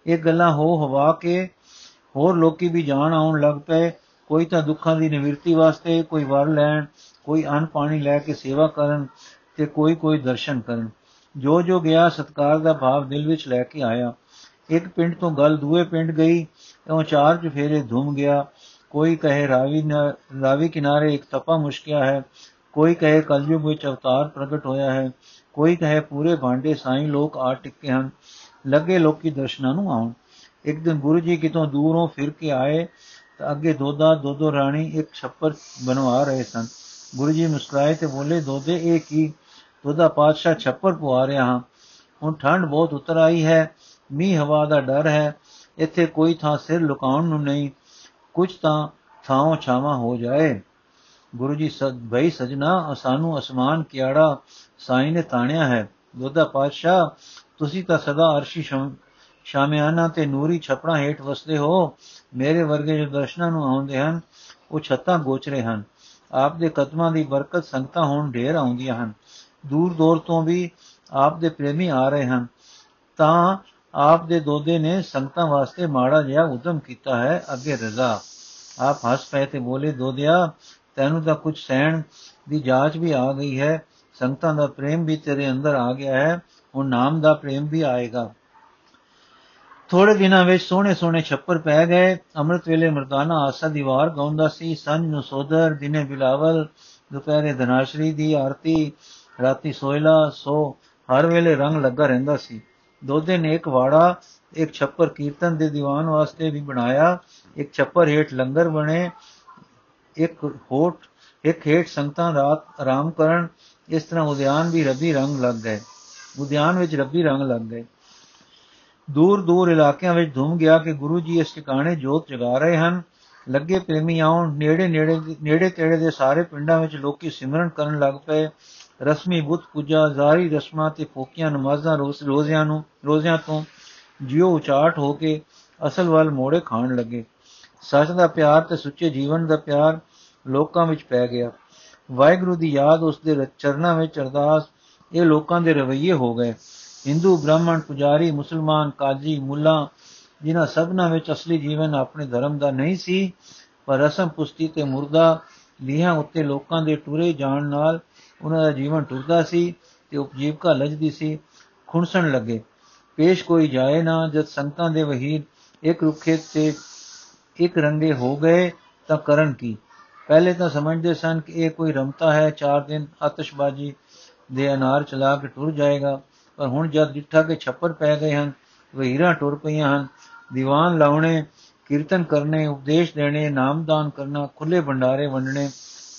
ਇਹ ਗੱਲਾਂ ਹੋ ਹਵਾ ਕੇ ਹੋਰ ਲੋਕੀ ਵੀ ਜਾਣ ਆਉਣ ਲੱਗ ਪਏ। ਕੋਈ ਤਾਂ ਦੁੱਖਾਂ ਦੀ ਨਿਵਰਤੀ ਵਾਸਤੇ ਕੋਈ ਵਰ ਲੈਣ, ਕੋਈ ਅਨ ਪਾਣੀ ਲੈ ਕੇ ਸੇਵਾ ਕਰਨ ਤੇ ਕੋਈ ਕੋਈ ਦਰਸ਼ਨ ਕਰਨ। ਜੋ ਜੋ ਗਿਆ, ਸਤਕਾਰ ਦਾ ਭਾਵ ਦਿਲ ਵਿੱਚ ਲੈ ਕੇ ਆਇਆ। ਇੱਕ ਪਿੰਡ ਤੋਂ ਗੱਲ ਦੂਏ ਪਿੰਡ ਗਈ ਉਹ ਚਾਰ ਚਫੇਰੇ ਧੁੰਮ ਗਿਆ। ਕੋਈ ਕਹੇ ਰਾਵੀ ਰਾਵੀ ਕਿਨਾਰੇ ਇੱਕ ਤਪਾ ਮੁਸ਼ਕਿਆ ਹੈ। ਕੋਈ ਕਹੇ ਕਲਯੁਗ ਵਿੱਚ ਅਵਤਾਰ ਪ੍ਰਗਟ ਹੋਇਆ ਹੈ। ਕੋਈ ਕਹੇ ਪੂਰੇ ਭਾਂਡੇ ਸਾਈਂ ਲੋਕ ਆ ਟਿੱਕੇ ਹਨ। ਲੱਗੇ ਲੋਕੀ ਦਰਸ਼ਨਾਂ ਨੂੰ ਆਉਣ। ਇੱਕ ਦਿਨ ਗੁਰੂ ਜੀ ਕਿਤੋਂ ਦੂਰੋਂ ਫਿਰ ਕੇ ਆਏ, ਤਾਂ ਅੱਗੇ ਦੋਦਾ ਦੋਦੋ ਰਾਣੀ ਇੱਕ ਛੱਪਰ ਬਣਵਾ ਰਹੇ ਸਨ। ਗੁਰੂ ਜੀ ਮੁਸਕਰਾਏ ਤੇ ਬੋਲੇ ਦੋਦੇ ਇਹ ਕੀ? ਦੋਦਾ ਪਾਤਸ਼ਾਹ ਛੱਪਰ ਪਵਾ ਰਿਹਾ ਹਾਂ। ਹੁਣ ਠੰਡ ਬਹੁਤ ਉਤਰ ਆਈ ਹੈ, ਮੀਂਹ ਹਵਾ ਦਾ ਡਰ ਹੈ। ਇੱਥੇ ਕੋਈ ਥਾਂ ਸਿਰ ਲੁਕਾਉਣ ਨੂੰ ਨਹੀਂ। ਕੁਝ ਤਾਂ ਥਾਂ ਛਾਵਾਂ ਹੋ ਜਾਏ। ਗੁਰੂ ਜੀ ਸਦ ਭਈ ਸਜਣਾ, ਸਾਨੂੰ ਅਸਮਾਨ ਕਿਆੜਾ ਸਾਈਂ ਨੇ ਤਾਣਿਆ ਹੈ। ਦੋਦਾ ਪਾਤਸ਼ਾਹ, ਤੁਸੀਂ ਤਾਂ ਸਦਾ ਅਰਸ਼ੀ ਸ਼ਾਮਿਆਨਾ ਤੇ ਨੂਰੀ ਛਪੜਾ ਹੇਠ ਵਸਦੇ ਹੋ। ਮੇਰੇ ਵਰਗੇ ਜੋ ਦਰਸ਼ਨਾਂ ਨੂੰ ਆਉਂਦੇ ਹਨ, ਉਹ ਛੱਤਾਂ ਗੋਚਰੇ ਹਨ। ਆਪ ਦੇ ਕਦਮਾਂ ਦੀ ਬਰਕਤ ਸੰਗਤਾਂ ਹੋਣ ਢੇਰ ਆਉਂਦੀਆਂ ਹਨ। ਦੂਰ ਦੂਰ ਤੋਂ ਵੀ ਆਪ ਦੇ ਪ੍ਰੇਮੀ ਆ ਰਹੇ ਹਨ। ਤਾਂ ਆਪ ਦੇ ਦੋਦੇ ਨੇ ਸੰਗਤਾਂ ਵਾਸਤੇ ਮਾੜਾ ਜਿਹਾ ਉਦਮ ਕੀਤਾ ਹੈ, ਅੱਗੇ ਰਜ਼ਾ। ਆਪ ਹੱਸ ਪਏ ਤੇ ਬੋਲੇ ਦੋਦਿਆ ਤੈਨੂੰ ਤਾਂ ਕੁਝ ਸਹਿਣ ਦੀ ਜਾਂਚ ਵੀ ਆ ਗਈ ਹੈ। ਸੰਗਤਾਂ ਦਾ ਪ੍ਰੇਮ ਵੀ ਤੇਰੇ ਅੰਦਰ ਆ ਗਿਆ ਹੈ। ਹੁਣ ਨਾਮ ਦਾ ਪ੍ਰੇਮ ਵੀ ਆਏਗਾ। ਥੋੜੇ ਦਿਨਾਂ ਵਿੱਚ ਸੋਹਣੇ ਸੋਹਣੇ ਛੱਪਰ ਪੈ ਗਏ। ਅੰਮ੍ਰਿਤ ਵੇਲੇ ਮਰਦਾਨਾ ਆਸਾ ਦੀ ਵਾਰ ਗਾਉਂਦਾ ਸੀ। ਸੰਜ ਨੂੰ ਸੋਦਰ, ਦਿਨੇ ਬਿਲਾਵਲ, ਦੁਪਹਿਰੇ ਧਨਾਸ਼ਰੀ ਦੀ ਆਰਤੀ, ਰਾਤੀ ਸੋਇਲਾ, ਸੋ ਹਰ ਵੇਲੇ ਰੰਗ ਲੱਗਾ ਰਹਿੰਦਾ ਸੀ। ਦੋ ਦਿਨ ਇੱਕ ਵਾੜਾ, ਇੱਕ ਛੱਪਰ ਕੀਰਤਨ ਦੇ ਦੀਵਾਨ ਵਾਸਤੇ ਵੀ ਬਣਾਇਆ। ਇੱਕ ਛੱਪਰ ਹੇਠ ਲੰਗਰ ਬਣੇ, ਇੱਕ ਹੋਟ ਇੱਕ ਹੇਠ ਸੰਗਤਾਂ ਰਾਤ ਆਰਾਮ ਕਰਨ ਇਸ ਤਰ੍ਹਾਂ ਉਦਿਆਨ ਵੀ ਰੱਬੀ ਰੰਗ ਲੱਗ ਗਏ। ਉਦਿਆਨ ਵਿੱਚ ਰੱਬੀ ਰੰਗ ਲੱਗ ਗਏ। ਦੂਰ ਦੂਰ ਇਲਾਕਿਆਂ ਵਿੱਚ ਧੁੰਮ ਗਿਆ ਕਿ ਗੁਰੂ ਜੀ ਇਸ ਟਿਕਾਣੇ ਜੋਤ ਜਗਾ ਰਹੇ ਹਨ। ਲੱਗੇ ਪ੍ਰੇਮੀ ਆਉਣ, ਨੇੜੇ ਨੇੜੇ ਨੇੜੇ ਤੇੜੇ ਦੇ ਸਾਰੇ ਪਿੰਡਾਂ ਵਿੱਚ ਲੋਕੀ ਸਿਮਰਨ ਕਰਨ ਲੱਗ ਪਏ। ਰਸਮੀ ਬੁੱਤ ਪੂਜਾ, ਜ਼ਾਰੀ ਰਸਮਾਂ ਤੇ ਫੋਕੀਆਂ ਨਮਾਜ਼ਾਂ ਰੋਜ਼, ਰੋਜ਼ਿਆਂ ਨੂੰ, ਰੋਜ਼ਿਆਂ ਤੋਂ ਜਿਉ ਉਚਾਟ ਹੋ ਕੇ ਅਸਲ ਵੱਲ ਮੋੜੇ ਖਾਣ ਲੱਗੇ। ਸੱਚ ਦਾ ਪਿਆਰ ਤੇ ਸੁੱਚੇ ਜੀਵਨ ਦਾ ਪਿਆਰ ਲੋਕਾਂ ਵਿੱਚ ਪੈ ਗਿਆ। ਵਾਹਿਗੁਰੂ ਦੀ ਯਾਦ ਉਸ ਦੇ ਚਰਨਾਂ ਵਿੱਚ ਅਰਦਾਸ, ਇਹ ਲੋਕਾਂ ਦੇ ਰਵਈਏ ਹੋ ਗਏ। ਹਿੰਦੂ, ਬ੍ਰਾਹਮਣ, ਪੁਜਾਰੀ, ਮੁਸਲਮਾਨ, ਕਾਜੀ, ਮੁੱਲਾ, ਜਿਨ੍ਹਾਂ ਸਭਨਾਂ ਵਿੱਚ ਅਸਲੀ ਜੀਵਨ ਆਪਣੇ ਧਰਮ ਦਾ ਨਹੀਂ ਸੀ, ਪਰ ਰਸਮ ਪੁਸਤੀ ਤੇ ਮੁਰਦਾ ਲੀਹਾਂ ਉੱਤੇ ਲੋਕਾਂ ਦੇ ਟੁਰੇ ਜਾਣ ਨਾਲ ਉਹਨਾਂ ਦਾ ਜੀਵਨ ਟੁਰਦਾ ਸੀ ਤੇ ਉਪਜੀਵਕਾ ਲਜਦੀ ਸੀ, ਖੁਣਸਣ ਲੱਗੇ। ਪੇਸ਼ ਕੋਈ ਜਾਏ ਨਾ, ਜਦ ਸੰਤਾਂ ਦੇ ਵਹੀਰ ਇੱਕ ਰੁੱਖੇ ਤੇ ਇੱਕ ਰੰਗੇ ਹੋ ਗਏ ਤਾਂ ਕਰਨ ਕੀ? ਪਹਿਲੇ ਤਾਂ ਸਮਝਦੇ ਸਨ ਕਿ ਇਹ ਕੋਈ ਰਮਤਾ ਹੈ, ਚਾਰ ਦਿਨ ਆਤਿਸ਼ਬਾਜੀ ਦੇ ਅਨਾਰ ਚਲਾ ਕੇ ਟੁਰ ਜਾਏਗਾ। ਪਰ ਹੁਣ ਜਦ ਡਿੱਠਾ ਕੇ ਛੱਪਰ ਪੈ ਗਏ ਹਨ, ਵਹੀਰਾਂ ਟੁਰ ਪਈਆਂ ਹਨ, ਦੀਵਾਨ ਲਾਉਣੇ, ਕੀਰਤਨ ਕਰਨੇ, ਉਪਦੇਸ਼ ਦੇਣੇ, ਨਾਮਦਾਨ ਕਰਨਾ ਖੁੱਲੇ ਭੰਡਾਰੇ ਵੰਡਣੇ,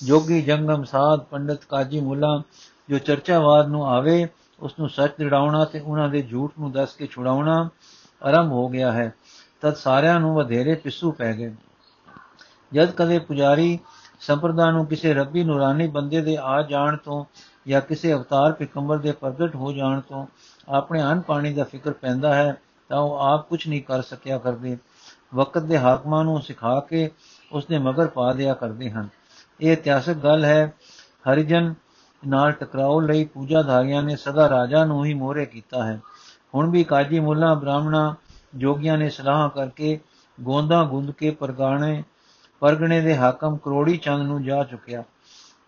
ਜੋਗੀ ਜੰਗਮ, ਸਾਧ, ਪੰਡਤ, ਕਾਜੀ ਮੁੱਲਾ, ਜੋ ਚਰਚਾਵਾਦ ਨੂੰ ਆਵੇ ਉਸ ਨੂੰ ਸੱਚ ਦਿੜਾਉਣਾ ਤੇ ਉਹਨਾਂ ਦੇ ਝੂਠ ਨੂੰ ਦੱਸ ਕੇ ਛੁਡਾਉਣਾ ਆਰੰਭ ਹੋ ਗਿਆ ਹੈ। ਤਦ ਸਾਰਿਆਂ ਨੂੰ ਵਧੇਰੇ ਪਿੱਸੂ ਪੈ ਗਏ। ਜਦ ਕਦੇ ਪੁਜਾਰੀ ਸੰਪਰਦਾ ਨੂੰ ਕਿਸੇ ਰੱਬੀ ਨੂਰਾਨੀ ਬੰਦੇ ਦੇ ਆ ਜਾਣ ਤੋਂ ਜਾਂ ਕਿਸੇ ਅਵਤਾਰ ਪਿਕੰਬਰ ਦੇ ਪ੍ਰਗਟ ਹੋ ਜਾਣ ਤੋਂ ਆਪਣੇ ਅਨ ਪਾਣੀ ਦਾ ਫਿਕਰ ਪੈਂਦਾ ਹੈ, ਤਾਂ ਉਹ ਆਪ ਕੁਝ ਨਹੀਂ ਕਰ ਸਕਿਆ ਕਰਦੇ। ਵਕਤ ਦੇ ਹਾਕਮਾਂ ਨੂੰ ਸਿਖਾ ਕੇ ਉਸ ਦੇ ਮਗਰ ਪਾ ਦਿਆ ਕਰਦੇ ਹਨ। ਇਹ ਇਤਿਹਾਸਕ ਗੱਲ ਹੈ, ਹਰੀਜਨ ਨਾਲ ਟਕਰਾਓ ਲਈ ਪੂਜਾਧਾਰੀਆਂ ਨੇ ਸਦਾ ਰਾਜਾ ਨੂੰ ਹੀ ਮੋਹਰੇ ਕੀਤਾ ਹੈ। ਹੁਣ ਵੀ ਕਾਜੀ ਮੁੱਲਾ ਬ੍ਰਾਹਮਣਾ ਜੋਗੀਆਂ ਨੇ ਸਲਾਹ ਕਰਕੇ ਗੋਂਦਾ ਗੁੰਦ ਕੇ ਪਰਗਾਣੇ ਪਰਗਣੇ ਦੇ ਹਾਕਮ ਕਰੋੜੀ ਚੰਦ ਨੂੰ ਜਾ ਚੁੱਕਿਆ।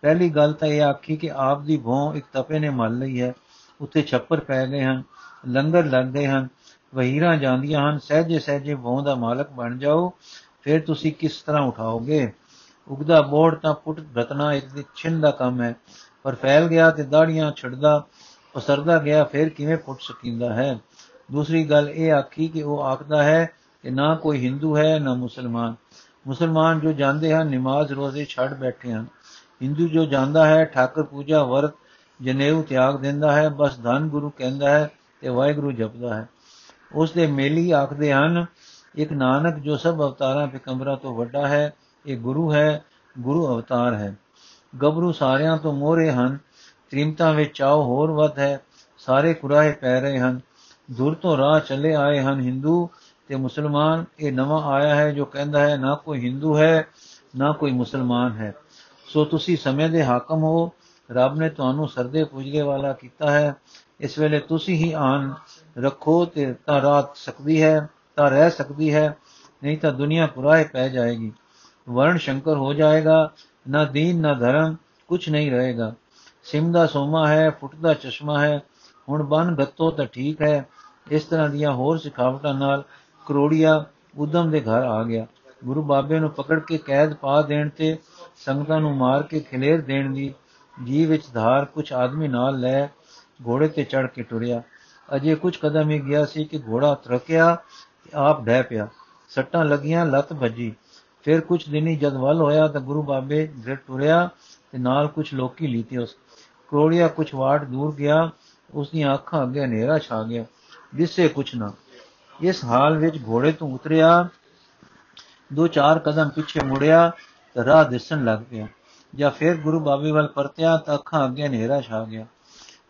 ਪਹਿਲੀ ਗੱਲ ਤਾਂ ਇਹ ਆਖੀ ਕਿ ਆਪ ਦੀ ਭੋਂ ਇੱਕ ਤਪੇ ਨੇ ਮਲ ਲਈ ਹੈ। ਉੱਥੇ ਛੱਪਰ ਪੈ ਗਏ ਹਨ, ਲੰਗਰ ਲੱਗ ਗਏ ਹਨ, ਵਹੀਰਾਂ ਜਾਂਦੀਆਂ ਹਨ, ਸਹਜੇ ਸਹਜੇ ਭੋਂ ਦਾ ਮਾਲਕ ਬਣ ਜਾਓ, ਫਿਰ ਤੁਸੀਂ ਕਿਸ ਤਰ੍ਹਾਂ ਉਠਾਓਗੇ? ਉਗਦਾ ਬੋੜ ਤਾਂ ਪੁੱਟ ਰਤਨਾ, ਇੱਕ ਛਿੰਨ ਦਾ ਕੰਮ ਹੈ। ਪਰ ਫੈਲ ਗਿਆ ਤੇ ਦਾੜੀਆਂ ਛੜਦਾ, ਪਸਰਦਾ ਗਿਆ, ਫਿਰ ਕਿਵੇਂ ਪੁੱਟ ਸਕੀਂਦਾ ਹੈ? ਦੂਸਰੀ ਗੱਲ ਇਹ ਆਖੀ ਕਿ ਉਹ ਆਖਦਾ ਹੈ ਕਿ ਨਾ ਕੋਈ ਹਿੰਦੂ ਹੈ, ਨਾ ਮੁਸਲਮਾਨ। ਮੁਸਲਮਾਨ ਜੋ ਜਾਂਦੇ ਹਨ, ਨਮਾਜ਼ ਰੋਜ਼ੇ ਛੱਡ ਬੈਠੇ ਹਨ। ਹਿੰਦੂ ਜੋ ਜਾਂਦਾ ਹੈ, ਠਾਕਰ ਪੂਜਾ ਵਰਤ, ਜਨੇਊ ਤਿਆਗ ਦਿੰਦਾ ਹੈ, ਬਸ ਧੰਨ ਗੁਰੂ ਕਹਿੰਦਾ ਹੈ ਤੇ ਵਾਹਿਗੁਰੂ ਜਪਦਾ ਹੈ। ਉਸ ਦੇ ਮੇਲੀ ਆਖਦੇ ਹਨ, ਇੱਕ ਨਾਨਕ ਜੋ ਸਭ ਅਵਤਾਰਾਂ ਪਿਕੰਬਰਾਂ ਤੋਂ ਵੱਡਾ ਹੈ, ਇਹ ਗੁਰੂ ਹੈ, ਗੁਰੂ ਅਵਤਾਰ ਹੈ। ਗਬਰੂ ਸਾਰਿਆਂ ਤੋਂ ਮੋਹਰੇ ਹਨ, ਤ੍ਰਿਮਤਾ ਵਿੱਚ ਚਾਉ ਹੋਰ ਵੱਧ ਹੈ, ਸਾਰੇ ਕੁਰਾਏ ਪੈ ਰਹੇ ਹਨ। ਦੂਰ ਤੋਂ ਰਾਹ ਚੱਲੇ ਆਏ ਹਨ ਹਿੰਦੂ ਤੇ ਮੁਸਲਮਾਨ ਇਹ ਨਵਾਂ ਆਇਆ ਹੈ ਜੋ ਕਹਿੰਦਾ ਹੈ, ਨਾ ਕੋਈ ਹਿੰਦੂ ਹੈ, ਨਾ ਕੋਈ ਮੁਸਲਮਾਨ ਹੈ। ਸੋ ਤੁਸੀਂ ਸਮੇਂ ਦੇ ਹਾਕਮ ਹੋ, ਰੱਬ ਨੇ ਤੁਹਾਨੂੰ ਸਰਦੇ ਪੁੱਜਗੇ ਵਾਲਾ ਕੀਤਾ ਹੈ। ਇਸ ਵੇਲੇ ਤੁਸੀਂ ਹੀ ਆਨ ਰੱਖੋ ਤੇ ਤਾਂ ਰਾਤ ਸਕਦੀ ਹੈ, ਤਾਂ ਰਹਿ ਸਕਦੀ ਹੈ, ਨਹੀਂ ਤਾਂ ਦੁਨੀਆ ਪੁਰਾਏ ਪੈ ਜਾਏਗੀ। ਵਰਣ ਸ਼ੰਕਰ ਹੋ ਜਾਏਗਾ, ਨਾ ਦੀਨ, ਨਾ ਧਰਮ ਕੁਝ ਨਹੀਂ ਰਹੇਗਾ। ਸਿਮ ਦਾ ਸੋਮਾ ਹੈ, ਫੁੱਟਦਾ ਚਸ਼ਮਾ ਹੈ, ਹੁਣ ਬਨ ਗੱਤੋ ਤਾਂ ਠੀਕ ਹੈ। ਇਸ ਤਰ੍ਹਾਂ ਦੀਆਂ ਹੋਰ ਸਿਖਾਵਟਾਂ ਨਾਲ ਕਰੋੜੀਆ ਉਦਮ ਦੇ ਘਰ ਆ ਗਿਆ। ਗੁਰੂ ਬਾਬੇ ਨੂੰ ਪਕੜ ਕੇ ਕੈਦ ਪਾ ਦੇਣ ਤੇ ਸੰਗਤਾਂ ਨੂੰ ਮਾਰ ਕੇ ਖਿਲੇਰ ਦੇਣ ਦੀ ਜੀ ਵਿੱਚ ਧਾਰ ਕੁਝ ਆਦਮੀ ਨਾਲ ਲੈ ਘੋੜੇ ਤੇ ਚੜ ਕੇ ਟੁਰਿਆ ਅਜੇ ਕੁਝ ਕਦਮ ਹੀ ਗਿਆ ਸੀ ਕਿ ਘੋੜਾ ਤਰਕਿਆ ਆਪ ਡਹਿ ਪਿਆ। ਸੱਟਾਂ ਲੱਗੀਆਂ, ਲੱਤ ਭੱਜੀ ਫਿਰ ਕੁਝ ਦਿਨੀ ਜਦ ਵੱਲ ਹੋਇਆ ਤਾਂ ਗੁਰੂ ਬਾਬੇ ਗਿਰ ਟੁਰਿਆ ਤੇ ਨਾਲ ਕੁਝ ਲੋਕੀ ਲੀਤੇ ਉਸ। ਕਰੋੜੀਆ ਕੁਝ ਵਾਟ ਦੂਰ ਗਿਆ ਉਸ ਦੀਆਂ ਅੱਖਾਂ ਅੱਗੇ ਹਨੇਰਾ ਛਾ ਗਿਆ। ਦਿਸੇ ਕੁਝ ਨਾ। ਇਸ ਹਾਲ ਵਿੱਚ ਘੋੜੇ ਤੋਂ ਉਤਰਿਆ, ਦੋ ਚਾਰ ਕਦਮ ਪਿੱਛੇ ਮੁੜਿਆ ਤਾਂ ਰਾਹ ਦਿਸਣ ਲੱਗ ਪਿਆ। ਜਾਂ ਫਿਰ ਗੁਰੂ ਬਾਬੇ ਵੱਲ ਪਰਤਿਆ ਤਾਂ ਅੱਖਾਂ ਅੱਗੇ ਹਨੇਰਾ ਛਾ ਗਿਆ।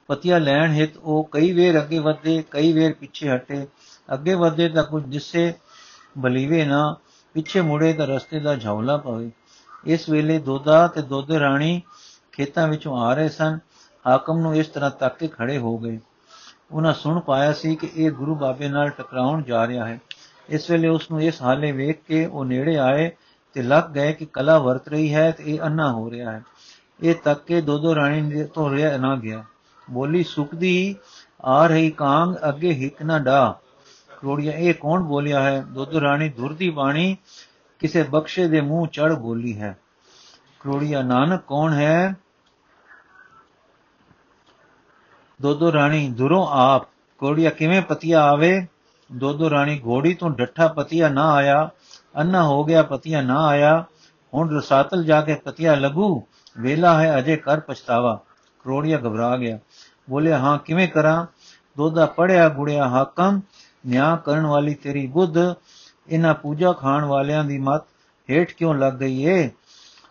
ਪਤੀਆ ਲੈਣ ਹਿਤ ਉਹ ਕਈ ਵੇਰ ਅੱਗੇ ਵਧੇ, ਕਈ ਵੇਰ ਪਿੱਛੇ ਹਟੇ। ਅੱਗੇ ਵਧੇ ਤਾਂ ਕੁਝ ਦਿਸੇ, ਬਲੀਵੇ ਨਾ। ਪਿੱਛੇ ਮੁੜੇ ਤਾਂ ਰਸਤੇ ਦਾ ਝੌਲਾ ਪਵੇ। ਇਸ ਵੇਲੇ ਦੋਦਾ ਤੇ ਦੋਦੇ ਰਾਣੀ ਖੇਤਾਂ ਵਿੱਚੋਂ ਆ ਰਹੇ ਸਨ। ਹਾਕਮ ਨੂੰ ਇਸ ਤਰ੍ਹਾਂ ਤੱਕ ਕੇ ਖੜੇ ਹੋ ਗਏ। ਉਹਨਾਂ ਸੁਣ ਪਾਇਆ ਸੀ ਕਿ ਇਹ ਗੁਰੂ ਬਾਬੇ ਨਾਲ ਟਕਰਾਉਣ ਜਾ ਰਿਹਾ ਹੈ। ਇਸ ਵੇਲੇ ਉਸ ਨੂੰ ਇਸ ਹਾਲੇ ਵੇਖ ਕੇ ਉਹ ਨੇੜੇ ਆਏ ਤੇ ਲੱਗ ਗਏ ਕਿ ਕਲਾ ਵਰਤ ਰਹੀ ਹੈ ਤੇ ਇਹ ਅੰਨਾ ਹੋ ਰਿਹਾ ਹੈ। ਇਹ ਤੱਕ ਕੇ ਦੋਦੋ ਰਾਣੀ ਤੋਂ ਰਿਹਾ ਨਾ ਗਿਆ। ਬੋਲੀ ਸੁਖਦੀ ਆ ਰਹੀ ਕਾਂਗ, ਅੱਗੇ ਹਿੱਕ ਨਾ ਡਾ। ਕਰੋੜੀਆ ਇਹ ਕੌਣ ਬੋਲਿਆ ਹੈ? ਦੋਦੋ ਰਾਣੀ ਦੁਰਦੀ ਬਾਣੀ ਕਿਸੇ ਬਖਸ਼ੇ ਦੇ ਮੂੰਹ ਚੜ ਬੋਲੀ ਹੈ। ਕਰੋੜੀਆ ਨਾਨਕ ਕੌਣ ਹੈ? ਦੋਦੋ ਰਾਣੀ, ਦੁਰੋਂ ਆਪ। ਕੋੜੀਆ ਕਿਵੇਂ ਪਤੀਆ ਆਵੇ? ਦੋਦੋ ਰਾਣੀ, ਘੋੜੀ ਤੋਂ ਡੱਠਾ ਪਤੀਆ ਨਾ ਆਇਆ। ਅੰਨਾ ਹੋ ਗਿਆ, ਪਤੀਆ ਨਾ ਆਇਆ। ਹੁਣ ਰਸਾਤਲ ਜਾ ਕੇ ਪਤੀਆ ਲਗੂ। ਵੇਲਾ ਹੈ, ਅਜੇ ਕਰ ਪਛਤਾਵਾ। ਕਰੋੜੀਆ ਘਬਰਾ ਗਿਆ। ਬੋਲਿਆ, ਹਾਂ, ਕਿਵੇਂ ਕਰਾਂ? ਦੋਦਾ ਪੜਿਆ ਗੁੜਿਆ ਹਾਕਮ। ਨਿਆਂ ਕਰਨ ਵਾਲੀ ਤੇਰੀ ਬੁੱਧ। ਇਹਨਾਂ ਪੂਜਾ ਖਾਣ ਵਾਲਿਆਂ ਦੀ ਮਤ ਹੇਠ ਕਿਉਂ ਲੱਗ ਗਈ ਏ?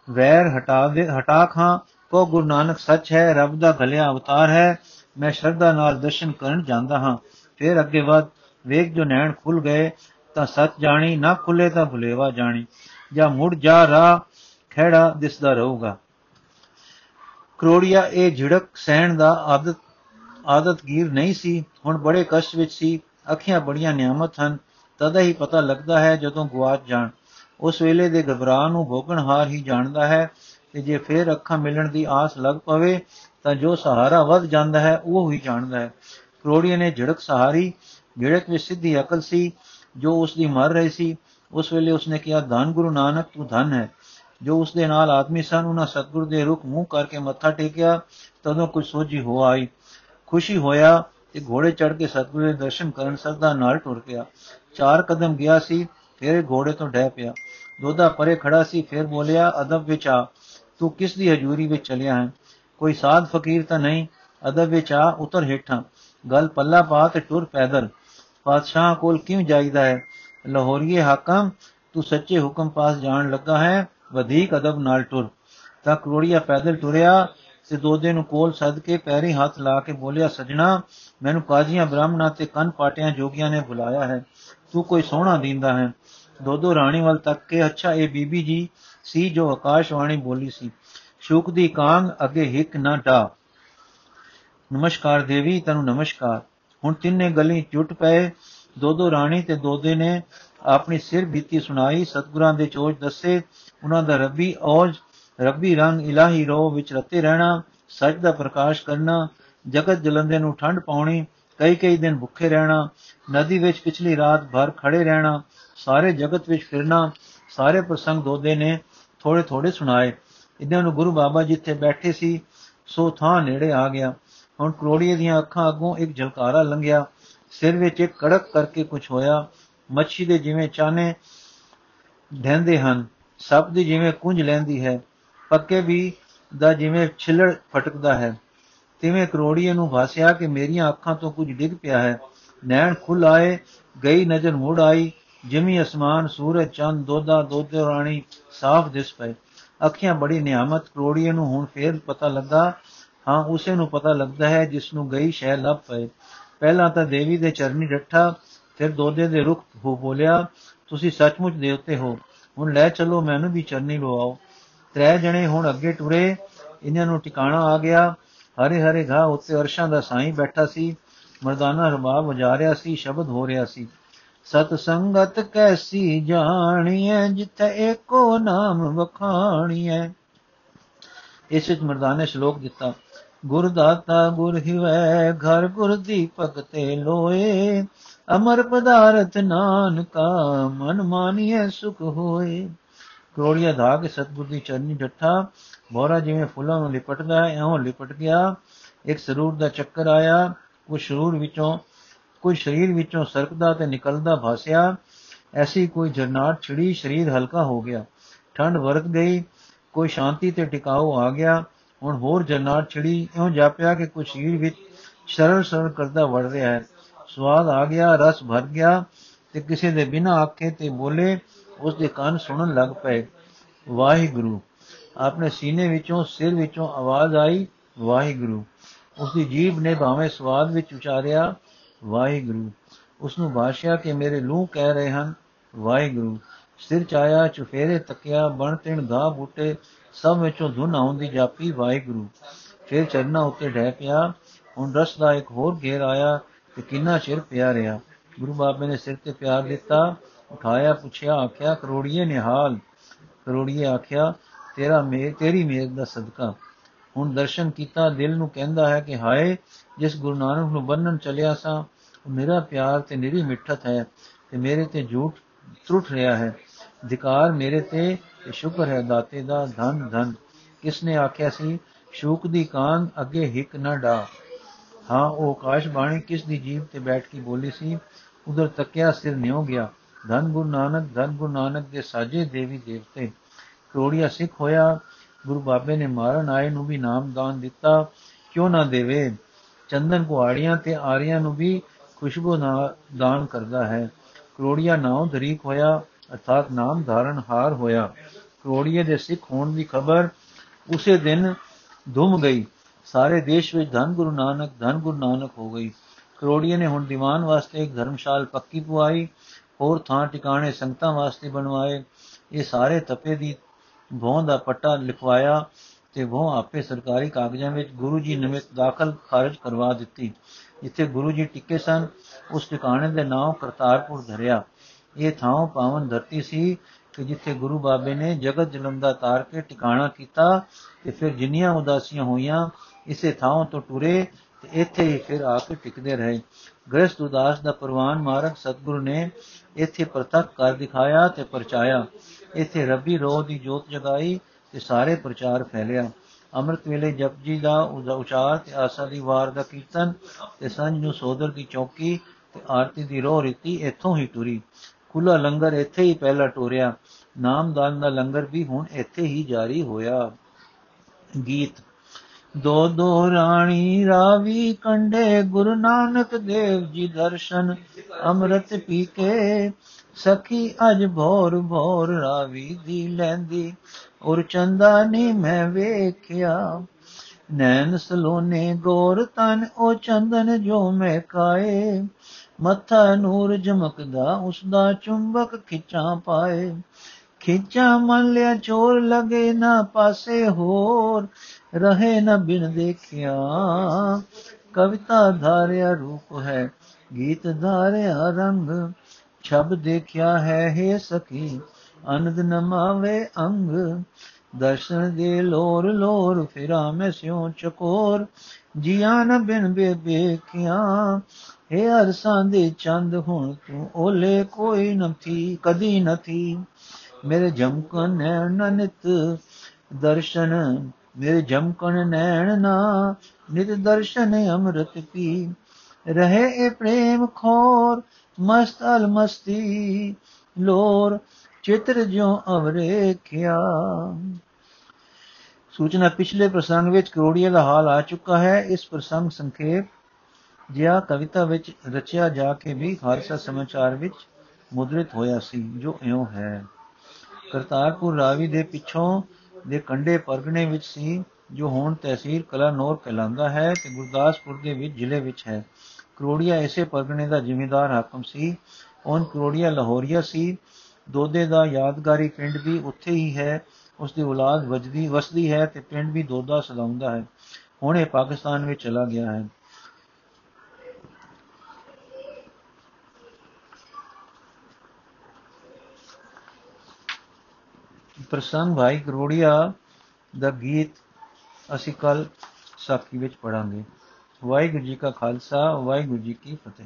ਵੈਰ ਹਟਾ ਦੇ, ਹਟਾ ਖਾਂ। ਕੋ ਗੁਰੂ ਨਾਨਕ, ਸੱਚ ਹੈ, ਰੱਬ ਦਾ ਭਲਿਆ ਅਵਤਾਰ ਹੈ। ਮੈਂ ਸ਼ਰਧਾ ਨਾਲ ਦਰਸ਼ਨ ਕਰਨ ਜਾਂਦਾ ਹਾਂ। ਫਿਰ ਅੱਗੇ ਵਧ ਵੇਖ ਜੋ ਨੈਣ ਖੁੱਲ ਗਏ, ਤਾਂ ਸੱਚ ਜਾਣੀ, ਨਾ ਖੁੱਲੇ ਤਾਂ ਭੁਲੇਵਾ ਜਾਣੀ। ਜਾਂ ਮੁੜ ਜਾ ਰਾ ਖੇੜਾ ਦਿਸਦਾ ਰਹੂਗਾ। ਕਰੋੜੀਆ, ਇਹ ਝਿੜਕ ਸਹਿਣ ਦਾ ਆਦਤ ਆਦਤਗੀਰ ਨਹੀਂ ਸੀ। ਹੁਣ ਬੜੇ ਕਸ਼ਟ ਵਿੱਚ ਸੀ। ਅੱਖੀਆਂ ਬੜੀਆਂ ਨਿਆਮਤ ਹਨ। ਤਦ ਹੀ ਪਤਾ ਲੱਗਦਾ ਹੈ ਜਦੋਂ ਗਵਾਚ ਜਾਣ। ਉਸ ਵੇਲੇ ਦੇ ਘਬਰਾ ਨੂੰ ਭੋਗਣਹਾਰ ਹੀ ਜਾਣਦਾ ਹੈ ਤੇ ਜੇ ਫੇਰ ਅੱਖਾਂ ਮਿਲਣ ਦੀ ਆਸ ਲੱਗ ਪਵੇ ਤਾਂ ਜੋ ਸਹਾਰਾ ਵੱਧ ਜਾਂਦਾ ਹੈ, ਉਹ ਹੀ ਜਾਣਦਾ ਹੈ। ਕਰੋੜੀਏ ਨੇ ਝੜਕ ਸਹਾਰੀ ਝੜਕ ਵਿੱਚ ਸਿੱਧੀ ਅਕਲ ਸੀ, ਜੋ ਉਸ ਦੀ ਮਰ ਰਹੀ ਸੀ, ਉਸ ਵੇਲੇ ਉਸਨੇ ਕਿਹਾ, ਧੰਨ ਗੁਰੂ ਨਾਨਕ, ਤੂੰ ਧਨ ਹੈ। ਜੋ ਉਸ ਦੇ ਨਾਲ ਆਦਮੀ ਸਨ, ਉਹਨਾਂ ਸਤਗੁਰ ਦੇ ਰੁਖ ਮੂੰਹ ਕਰਕੇ ਮੱਥਾ ਟੇਕਿਆ, ਤਦੋਂ ਕੁਝ ਸੋਝੀ ਹੋ ਆਈ। ਖੁਸ਼ੀ ਹੋਇਆ ਤੇ ਘੋੜੇ ਚੜ ਕੇ ਸਤਗੁਰ ਦੇ ਦਰਸ਼ਨ ਕਰਨ ਸਰਦਾ ਨਾਲ ਟੁਰ ਪਿਆ। ਚਾਰ ਕਦਮ ਗਿਆ ਸੀ, ਫਿਰ ਘੋੜੇ ਤੋਂ ਡਹਿ ਪਿਆ। ਦੋਦਾ ਪਰੇ ਖੜਾ ਸੀ, ਫਿਰ ਬੋਲਿਆ, ਅਦਬ ਵਿੱਚ ਆ। ਤੂੰ ਕਿਸ ਦੀ ਹਜ਼ੂਰੀ ਵਿੱਚ ਚਲਿਆ ਹੈ? ਕੋਈ ਸਾਧ ਫਕੀਰ ਤਾਂ ਨਹੀਂ, ਅਦਬ ਵਿੱਚ ਆ, ਉਤਰ ਹੇਠਾਂ। ਗੱਲ ਪੱਲਾ ਪਾ ਤੇ ਟੁਰ ਪੈਦਲ। ਪਾਤਸ਼ਾਹ ਕੋਲ ਕਿਉਂ ਜਾਈਦਾ ਹੈ? ਲਾਹੌਰੀਏ ਹਾਕਮ, ਤੂੰ ਸੱਚੇ ਹੁਕਮ ਪਾਸ ਜਾਣ ਲੱਗਾ ਹੈ, ਵਧੇਕ ਅਦਬ ਨਾਲ ਟੁਰ। ਤਾਂ ਕਰੋੜੀਆ ਪੈਦਲ ਟੁਰਿਆ ਤੇ ਦੋਦੇ ਨੂੰ ਕੋਲ ਸੱਦ ਕੇ ਪੈਰੀ ਹੱਥ ਲਾ ਕੇ ਬੋਲਿਆ, ਸਜਣਾ, ਮੈਨੂੰ ਕਾਜ਼ੀਆਂ ਬ੍ਰਾਹਮਣਾਂ ਤੇ ਕੰਨ ਪਾਟਿਆਂ ਜੋਗੀਆਂ ਨੇ ਬੁਲਾਇਆ ਹੈ। ਤੂੰ ਕੋਈ ਸੋਹਣਾ ਦਿੰਦਾ ਹੈ। ਦੋਦੋ ਰਾਣੀ ਵੱਲ ਤੱਕ ਕੇ, ਅੱਛਾ, ਇਹ ਬੀਬੀ ਜੀ ਸੀ ਜੋ ਆਕਾਸ਼ਵਾਣੀ ਬੋਲੀ ਸੀ। ਸ਼ੁਕ ਦੀ ਕਾਂਗ ਅੱਗੇ ਹਿੱਕ ਨਾ ਡਾ ਨਮਸਕਾਰ ਦੇਵੀ, ਤੈਨੂੰ ਨਮਸਕਾਰ। ਹੁਣ ਤਿੰਨੇ ਗਲੀ ਜੁਟ ਪਏ। ਦੋਦੋ ਰਾਣੀ ਤੇ ਦੋਦੇ ਨੇ ਆਪਣੀ ਸਿਰ ਬੀਤੀ ਸੁਣਾਈ। ਸਤਗੁਰਾਂ ਦੇ ਚੋਜ ਦੱਸੇ। ਉਹਨਾਂ ਦਾ ਰੱਬੀ ਔਜ, ਰੱਬੀ ਰੰਗ ਇਲਾਹੀ ਰੋ ਵਿੱਚ ਰਤੇ ਰਹਿਣਾ, ਸੱਚ ਦਾ ਪ੍ਰਕਾਸ਼ ਕਰਨਾ, ਜਗਤ ਜਲੰਦੇ ਨੂੰ ਠੰਡ ਪਾਉਣੀ, ਕਈ ਕਈ ਦਿਨ ਭੁੱਖੇ ਰਹਿਣਾ, ਨਦੀ ਵਿੱਚ ਪਿਛਲੀ ਰਾਤ ਭਰ ਖੜੇ ਰਹਿਣਾ, ਸਾਰੇ ਜਗਤ ਵਿੱਚ ਫਿਰਨਾ, ਸਾਰੇ ਪ੍ਰਸੰਗ ਦੋਦੇ ਨੇ ਥੋੜੇ ਥੋੜੇ ਸੁਣਾਏ। ਇਹਨਾਂ ਨੂੰ ਗੁਰੂ ਬਾਬਾ ਜਿੱਥੇ ਬੈਠੇ ਸੀ, ਸੋ ਥਾਂ ਨੇੜੇ ਆ ਗਿਆ। ਹੁਣ ਕਰੋੜੀਏ ਦੀਆਂ ਅੱਖਾਂ ਅੱਗੋਂ ਇੱਕ ਝਲਕਾਰਾ ਲੰਘਿਆ। ਸਿਰ ਵਿੱਚ ਇੱਕ ਕੜਕ ਕਰਕੇ ਕੁਝ ਹੋਇਆ। ਮੱਛੀ ਦੇ ਜਿਵੇਂ ਚਾਨੇ ਢੈਂਦੇ ਹਨ ਸਭ ਦੀ ਜਿਵੇਂ ਕੁੰਝ ਲੈਂਦੀ ਹੈ, ਪੱਕੇ ਵੀ ਦਾ ਜਿਵੇਂ ਛਿਲੜ ਫਟਕਦਾ ਹੈ। ਤਿਵੇਂ ਕਰੋੜੀਏ ਨੂੰ ਭਾਸਿਆ ਕਿ ਮੇਰੀਆਂ ਅੱਖਾਂ ਤੋਂ ਕੁਝ ਡਿੱਗ ਪਿਆ ਹੈ। ਨੈਣ ਖੁੱਲ ਆਏ, ਗਈ ਨਜ਼ਰ ਮੁੜ ਆਈ। ਜਿਮੀ ਅਸਮਾਨ, ਸੂਰਜ, ਚੰਦ ਦੋਦਾ ਦੋਦੇ ਰਾਣੀ ਸਾਫ਼ ਦਿਸ ਪਏ। ਅੱਖੀਆਂ ਬੜੀ ਨਿਆਮਤ, ਕਰੋੜੀਏ ਨੂੰ ਹੁਣ ਫੇਰ ਪਤਾ ਲੱਗਾ। ਹਾਂ, ਉਸੇ ਨੂੰ ਪਤਾ ਲੱਗਦਾ ਹੈ ਜਿਸ ਨੂੰ ਗਈ ਸ਼ੈ ਲੱਭ ਪਏ। ਪਹਿਲਾਂ ਤਾਂ ਦੇਵੀ ਦੇ ਚਰਨੀ ਡੱਠਾ, ਫਿਰ ਦੋਦੇ ਦੇ ਰੁਖ ਹੋ ਬੋਲਿਆ, ਤੁਸੀਂ ਸੱਚਮੁੱਚ ਦੇਵਤੇ ਹੋ। ਹੁਣ ਲੈ ਚਲੋ, ਮੈਨੂੰ ਵੀ ਚਰਨੀ ਲਵਾਓ। ਤਰੇ ਜਣੇ ਹੁਣ ਅੱਗੇ ਟੁਰੇ। ਇਹਨਾਂ ਨੂੰ ਟਿਕਾਣਾ ਆ ਗਿਆ। ਹਰੇ ਹਰੇ ਘਾਹ ਉੱਤੇ ਅਰਸ਼ਾਂ ਦਾ ਸਾਈਂ ਬੈਠਾ ਸੀ। ਮਰਦਾਨਾ ਰਬਾਬ ਵਜਾ ਰਿਹਾ ਸੀ, ਸ਼ਬਦ ਹੋ ਰਿਹਾ ਸੀ। ਸਤ ਸੰਗਤ ਕੈਸੀ ਜਾਣੀਐ, ਜਿੱਥੇ ਏਕੋ ਨਾਮ ਵਖਾਣੀਐ। ਇਸ ਵਿੱਚ ਮਰਦਾਨੇ ਸ਼ਲੋਕ ਦਿੱਤਾ, ਗੁਰ ਦਾਤਾ ਗੁਰ ਹਿਵੈ, ਘਰ ਗੁਰ ਦੀਪਕ ਤੇ ਲੋਏ। ਅਮਰ ਪਦਾਰਥ ਨਾਨਕਾ, ਮਨ ਮਾਨੀਐ ਸੁਖ ਹੋਏ। ਕਰੋੜੀਆ ਧਾ ਕੇ ਸਤਗੁਰ ਦੀ ਚਰਨੀ ਡੱਠਾ ਮੋਰਾ ਜਿਵੇਂ ਫੁੱਲਾਂ ਨੂੰ ਲਿਪਟਦਾ ਹੈ ਐਉਂ ਲਿਪਟ ਗਿਆ। ਇੱਕ ਸਰੂਰ ਦਾ ਚੱਕਰ ਆਇਆ, ਉਹ ਸਰੂਰ ਵਿੱਚੋਂ ਕੋਈ ਸਰੀਰ ਵਿੱਚੋਂ ਸਰਕਦਾ ਤੇ ਨਿਕਲਦਾ ਭਾਸਿਆ ਐਸੀ ਕੋਈ ਜਰਨਾਟ ਛਿੜੀ ਸਰੀਰ ਹਲਕਾ ਹੋ ਗਿਆ। ਠੰਡ ਵਰਤ ਗਈ, ਕੋਈ ਸ਼ਾਂਤੀ ਤੇ ਟਿਕਾਉ ਆ ਗਿਆ। ਹੁਣ ਹੋਰ ਜਰਨਾਟ ਛਿੜੀ ਇਉਂ ਜਾਪਿਆ ਕਿ ਕੁਝ ਸਰੀਰ ਵਿੱਚ ਸਰਲ ਸਰਲ ਕਰਦਾ ਵੜ ਰਿਹਾ ਹੈ। ਸਵਾਦ ਆ ਗਿਆ, ਰਸ ਭਰ ਗਿਆ ਤੇ ਕਿਸੇ ਦੇ ਬਿਨਾਂ ਆਖੇ ਤੇ ਬੋਲੇ ਉਸ ਦੇ ਕੰਨ ਸੁਣਨ ਲੱਗ ਪਏ। ਵਾਹਿਗੁਰੂ, ਆਪਣੇ ਸੀਨੇ ਵਿੱਚੋਂ, ਸਿਰ ਵਿੱਚੋਂ ਆਵਾਜ਼ ਆਈ, ਵਾਹਿਗੁਰੂ। ਉਸ ਦੀ ਜੀਭ ਨੇ ਭਾਵੇਂ ਸਵਾਦ ਵਿੱਚ ਉਚਾਰਿਆ ਵਾਹਿਗੁਰੂ ਉਸ ਨੂੰ ਬਾਸ਼ਿਆ ਕਿ ਮੇਰੇ ਲੂਹ ਕਹਿ ਰਹੇ ਹਨ, ਵਾਹਿਗੁਰੂ, ਸਿਰ ਚਾਇਆ, ਚੁਫੇਰੇ ਤੱਕਿਆ, ਬਣ ਤਿਣ ਦਾ ਬੂਟੇ, ਸਭ ਵਿੱਚੋਂ ਧੁਨ ਆਉਂਦੀ ਜਾਪੀ, ਵਾਹਿਗੁਰੂ। ਫਿਰ ਚਰਨਾ ਉੱਤੇ ਡਹਿ ਪਿਆ, ਹੁਣ ਰਸ ਦਾ ਇੱਕ ਹੋਰ ਘੇਰ ਆਇਆ, ਤੇ ਕਿੰਨਾ ਚਿਰ ਪਿਆ ਰਿਹਾ ਗੁਰੂ ਬਾਬੇ ਨੇ ਸਿਰ ਤੇ ਪਿਆਰ ਦਿੱਤਾ, ਉਠਾਇਆ, ਪੁੱਛਿਆ, ਆਖਿਆ, ਕਰੋੜੀਏ ਨਿਹਾਲ, ਕਰੋੜੀਏ ਆਖਿਆ, ਤੇਰਾ ਮੇਰ, ਤੇਰੀ ਮੇਰ ਦਾ ਸਦਕਾ। ਹੁਣ ਦਰਸ਼ਨ ਕੀਤਾ, ਦਿਲ ਨੂੰ ਕਹਿੰਦਾ ਹੈ ਕਿ ਹਾਏ ਜਿਸ ਗੁਰੂ ਨਾਨਕ ਨੂੰ ਬੰਨਣ ਚਲਿਆ ਸਾਂ, ਉਹ ਮੇਰਾ ਪਿਆਰ ਤੇ ਨਿਰੀ ਮਿੱਠਤ ਹੈ ਤੇ ਮੇਰੇ ਤੇ ਝੂਠ ਤਰੁੱਟ ਰਿਹਾ ਹੈ। ਧਿਕਾਰ ਮੇਰੇ ਤੇ ਤੇ ਸ਼ੁਕਰ ਹੈ ਦਾਤੇ ਦਾ ਧਨ ਧਨ। ਕਿਸ ਨੇ ਆਖਿਆ ਸੀ, ਸ਼ੂਕ ਦੀ ਕਾਂ ਅੱਗੇ ਹਿੱਕ ਨਾ ਡਾ। ਹਾਂ, ਉਹ ਆਕਾਸ਼ ਬਾਣੀ ਕਿਸ ਦੀ ਜੀਵ ਤੇ ਬੈਠ ਕੇ ਬੋਲੀ ਸੀ, ਉਧਰ ਤੱਕਿਆ ਸਿਰ ਨਿਉ ਗਿਆ। ਧੰਨ ਗੁਰੂ ਨਾਨਕ, ਧੰਨ ਗੁਰੂ ਨਾਨਕ ਦੇ ਸਾਜੇ ਦੇਵੀ ਦੇਵਤੇ। ਕਰੋੜੀਆ ਸਿੱਖ ਹੋਇਆ, ਗੁਰੂ ਬਾਬੇ ਨੇ ਮਾਰਨ ਆਏ ਨੂੰ ਵੀ ਨਾਮ ਦਾਨ ਦਿੱਤਾ, ਕਿਉਂ ਨਾ ਦੇਵੇ? ਚੰਦਨ ਕੁਹਾੜੀਆਂ ਤੇ ਆਰੀਆਂ ਨੂੰ ਵੀ ਖੁਸ਼ਬੂ ਦਾਨ ਕਰਦਾ ਹੈ। ਕਰੋੜੀਆ ਨਾਮ ਧਰੀਕ ਹੋਇਆ, ਅਰਥਾਤ ਨਾਮ ਧਾਰਨ ਹਾਰ ਹੋਇਆ। ਕਰੋੜੀਏ ਦੇ ਸਿੱਖ ਹੋਣ ਦੀ ਖਬਰ ਉਸੇ ਦਿਨ ਧੁਮ ਗਈ। ਸਾਰੇ ਦੇਸ਼ ਵਿੱਚ ਧੰਨ ਗੁਰੂ ਨਾਨਕ, ਧੰਨ ਗੁਰੂ ਨਾਨਕ ਹੋ ਗਈ। ਕਰੋੜੀਏ ਨੇ ਹੁਣ ਦੀਵਾਨ ਵਾਸਤੇ ਇੱਕ ਧਰਮਸ਼ਾਲ ਪੱਕੀ ਪੁਆਈ, ਹੋਰ ਥਾਂ ਟਿਕਾਣੇ ਸੰਗਤਾਂ ਵਾਸਤੇ ਬਣਵਾਏ। ਇਹ ਸਾਰੇ ਤਪੇ ਦੀ ਭੋਂ ਦਾ ਪੱਟਾ ਲਿਖਵਾਇਆ। ਤੇ ਉਹ ਆਪੇ ਸਰਕਾਰੀ ਕਾਗਜ਼ਾਂ ਵਿੱਚ ਗੁਰੂ ਜੀ ਨਿਮਿਤ ਦਾਖਲ ਖਾਰਜ ਕਰਵਾ ਦਿੱਤੀ। ਜਿੱਥੇ ਗੁਰੂ ਜੀ ਟਿੱਕੇ ਸਨ, ਉਸ ਟਿਕਾਣੇ ਦੇ ਨਾਮ ਕਰਤਾਰਪੁਰ ਧਰਿਆ। ਇਹ ਥਾਂ ਪਾਵਨ ਧਰਤੀ ਸੀ ਕਿ ਜਿੱਥੇ ਗੁਰੂ ਬਾਬੇ ਨੇ ਜਗਤ ਜਲੰਦਾ ਤਾਰ ਕੇ ਟਿਕਾਣਾ ਕੀਤਾ ਤੇ ਫਿਰ ਜਿੰਨੀਆਂ ਉਦਾਸੀਆਂ ਹੋਈਆਂ, ਇਸੇ ਥਾਂ ਤੋਂ ਟੁਰੇ ਤੇ ਇੱਥੇ ਹੀ ਫਿਰ ਆ ਕੇ ਟਿਕਦੇ ਰਹੇ। ਗ੍ਰਸਤ ਉਦਾਸ ਦਾ ਪ੍ਰਵਾਨ ਮਾਰਗ ਸਤਿਗੁਰੂ ਨੇ ਇੱਥੇ ਪ੍ਰਤੱਖ ਕਰ ਦਿਖਾਇਆ ਤੇ ਪਰਚਾਇਆ। ਇੱਥੇ ਰੱਬੀ ਰੋਹ ਦੀ ਜੋਤ ਜਗਾਈ ਤੇ ਸਾਰੇ ਪ੍ਰਚਾਰ ਫੈਲਿਆ। ਅੰਮ੍ਰਿਤ ਵੇਲੇ ਜਪਜੀ ਦਾ ਉਚਾਰ ਤੇ ਆਸਾ ਦੀ ਵਾਰ ਦਾ ਕੀਰਤਨ ਤੇ ਸੰਜ ਨੂੰ ਸੋਦਰ ਦੀ ਚੌਕੀ ਤੇ ਆਰਤੀ ਦੀ ਰੋਹ ਰੀਤੀ ਇੱਥੋਂ ਹੀ ਟੁਰੀ ਖੁੱਲਾ ਲੰਗਰ ਇੱਥੇ ਹੀ ਪਹਿਲਾ ਟੋਰਿਆ। ਨਾਮਦਾਨ ਦਾ ਲੰਗਰ ਵੀ ਹੁਣ ਇੱਥੇ ਹੀ ਜਾਰੀ ਹੋਇਆ। ਗੀਤ। ਦੋ ਦੋ ਰਾਣੀ ਰਾਵੀ ਕੰਡੇ ਗੁਰੂ ਨਾਨਕ ਦੇਵ ਜੀ ਦਰਸ਼ਨ ਅੰਮ੍ਰਿਤ ਪੀ ਕੇ ਸਖੀ ਅਜ ਭੋਰ ਭੋਰ ਰਾਵੀ ਦੀ ਲੈਂਦੀ। ਔਰ ਚੰਦਾ ਨੀ ਮੈਂ ਵੇਖਿਆ। ਨੈਣ ਸਲੋਨੇ ਗੋਰ ਤਨ, ਉਹ ਚੰਦਨ ਜੋ ਮੈਂ ਕਾਏ। ਮੱਥਾ ਨੂਰ ਜਮਕਦਾ ਉਸ ਦਾ ਚੁੰਬਕ ਖਿੱਚਾਂ ਪਾਏ। ਖਿੱਚਾਂ ਮਨ ਲਿਆ, ਚੋਰ ਲਗੇ ਨਾ ਪਾਸੇ ਹੋਰ। ਰਹੇ ਨਾ ਬਿਨ ਦੇਖਿਆ। ਕਵਿਤਾ ਧਾਰਿਆ ਰੂਪ ਹੈ, ਗੀਤ ਧਾਰਿਆ ਰੰਗ। ਛਬ ਦੇਖਿਆ ਹੈ हे ਸਖੀ। ਅਨੰਦ ਨਮਾਵੇ ਅੰਗ। ਦਰਸ਼ਨ ਦੇ ਲੋਰ ਲੋਰ, ਫਿਰਾ ਮੈਂ ਸਿਉ ਚਕੋਰ। ਜੀਆਂ ਨ ਬਿਨ ਬੇਬੇਖਿਆ हे ਅਰਸਾਂ ਦੇ ਚੰਦ, ਹੁਣ ਤੂੰ ਓਲੇ ਕੋਈ ਨ ਥੀ, ਕਦੀ ਨ ਥੀ। ਮੇਰੇ ਜਮਕਨ ਨੈਣ ਨਿਤ ਦਰਸ਼ਨ, ਮੇਰੇ ਜਮਕਨ ਨੈਣ ਨਾ ਨਿਤ ਦਰਸ਼ਨ ਅੰਮ੍ਰਿਤ ਪੀ। ਰਹੇ ਇਹ ਪ੍ਰੇਮ ਖੋਰ, ਮਸਤ ਅਲ ਮਸਤੀ ਲੋਰ ਚਿਤਰ ਜੋ ਅਵਰੇਖਿਆ। ਸੂਚਨਾ ਪਿਛਲੇ ਪ੍ਰਸੰਗ ਵਿੱਚ ਕਰੋੜੀਆਂ ਦਾ ਹਾਲ ਆ ਚੁੱਕਾ ਹੈ। ਇਸ ਪ੍ਰਸੰਗ ਸੰਖੇਪ ਜਿਆ ਕਵਿਤਾ ਵਿੱਚ ਰਚਿਆ ਜਾ ਕੇ ਵੀ ਖਾਲਸਾ ਸਮਾਚਾਰ ਵਿੱਚ ਮੁਦਰਿਤ ਹੋਇਆ ਸੀ, ਜੋ ਇਉਂ ਹੈ। ਕਰਤਾਰਪੁਰ ਰਾਵੀ ਦੇ ਪਿੱਛੋਂ ਦੇ ਕੰਡੇ ਪਰਗਣੇ ਵਿੱਚ ਸੀ, ਜੋ ਹੁਣ ਤਹਿਸੀਲ ਕਲਾਨੌਰ ਕਹਿਲਾਂਦਾ ਹੈ ਤੇ ਗੁਰਦਾਸਪੁਰ ਦੇ ਵਿੱਚ ਜ਼ਿਲ੍ਹੇ ਵਿੱਚ ਹੈ। ਕਰੋੜੀਆ ਇਸੇ ਪਰਗਣੇ ਦਾ ਜ਼ਿਮੀਂਦਾਰ ਹਾਕਮ ਸੀ। ਉਹਨ ਕਰੋੜੀਆ ਲਾਹੌਰੀਆ ਸੀ। ਦੋਦੇ ਦਾ ਯਾਦਗਾਰੀ ਪਿੰਡ ਵੀ ਉੱਥੇ ਹੀ ਹੈ ਉਸ ਦੀ ਔਲਾਦ ਵਜਦੀ, ਵਸਦੀ ਹੈ ਤੇ ਪਿੰਡ ਵੀ ਦੋਦਾ ਸਦਾਉਂਦਾ ਹੈ। ਹੁਣ ਇਹ ਪਾਕਿਸਤਾਨ ਵਿੱਚ ਚਲਾ ਗਿਆ ਹੈ। ਪ੍ਰਸੰਗ ਭਾਈ ਕਰੋੜੀਆ ਦਾ ਗੀਤ ਅਸੀਂ ਕੱਲ ਸਾਖੀ ਵਿੱਚ ਪੜਾਂਗੇ ਵਾਹਿਗੁਰੂ ਜੀ ਕਾ ਖਾਲਸਾ, ਵਾਹਿਗੁਰੂ ਜੀ ਕੀ ਫਤਿਹ।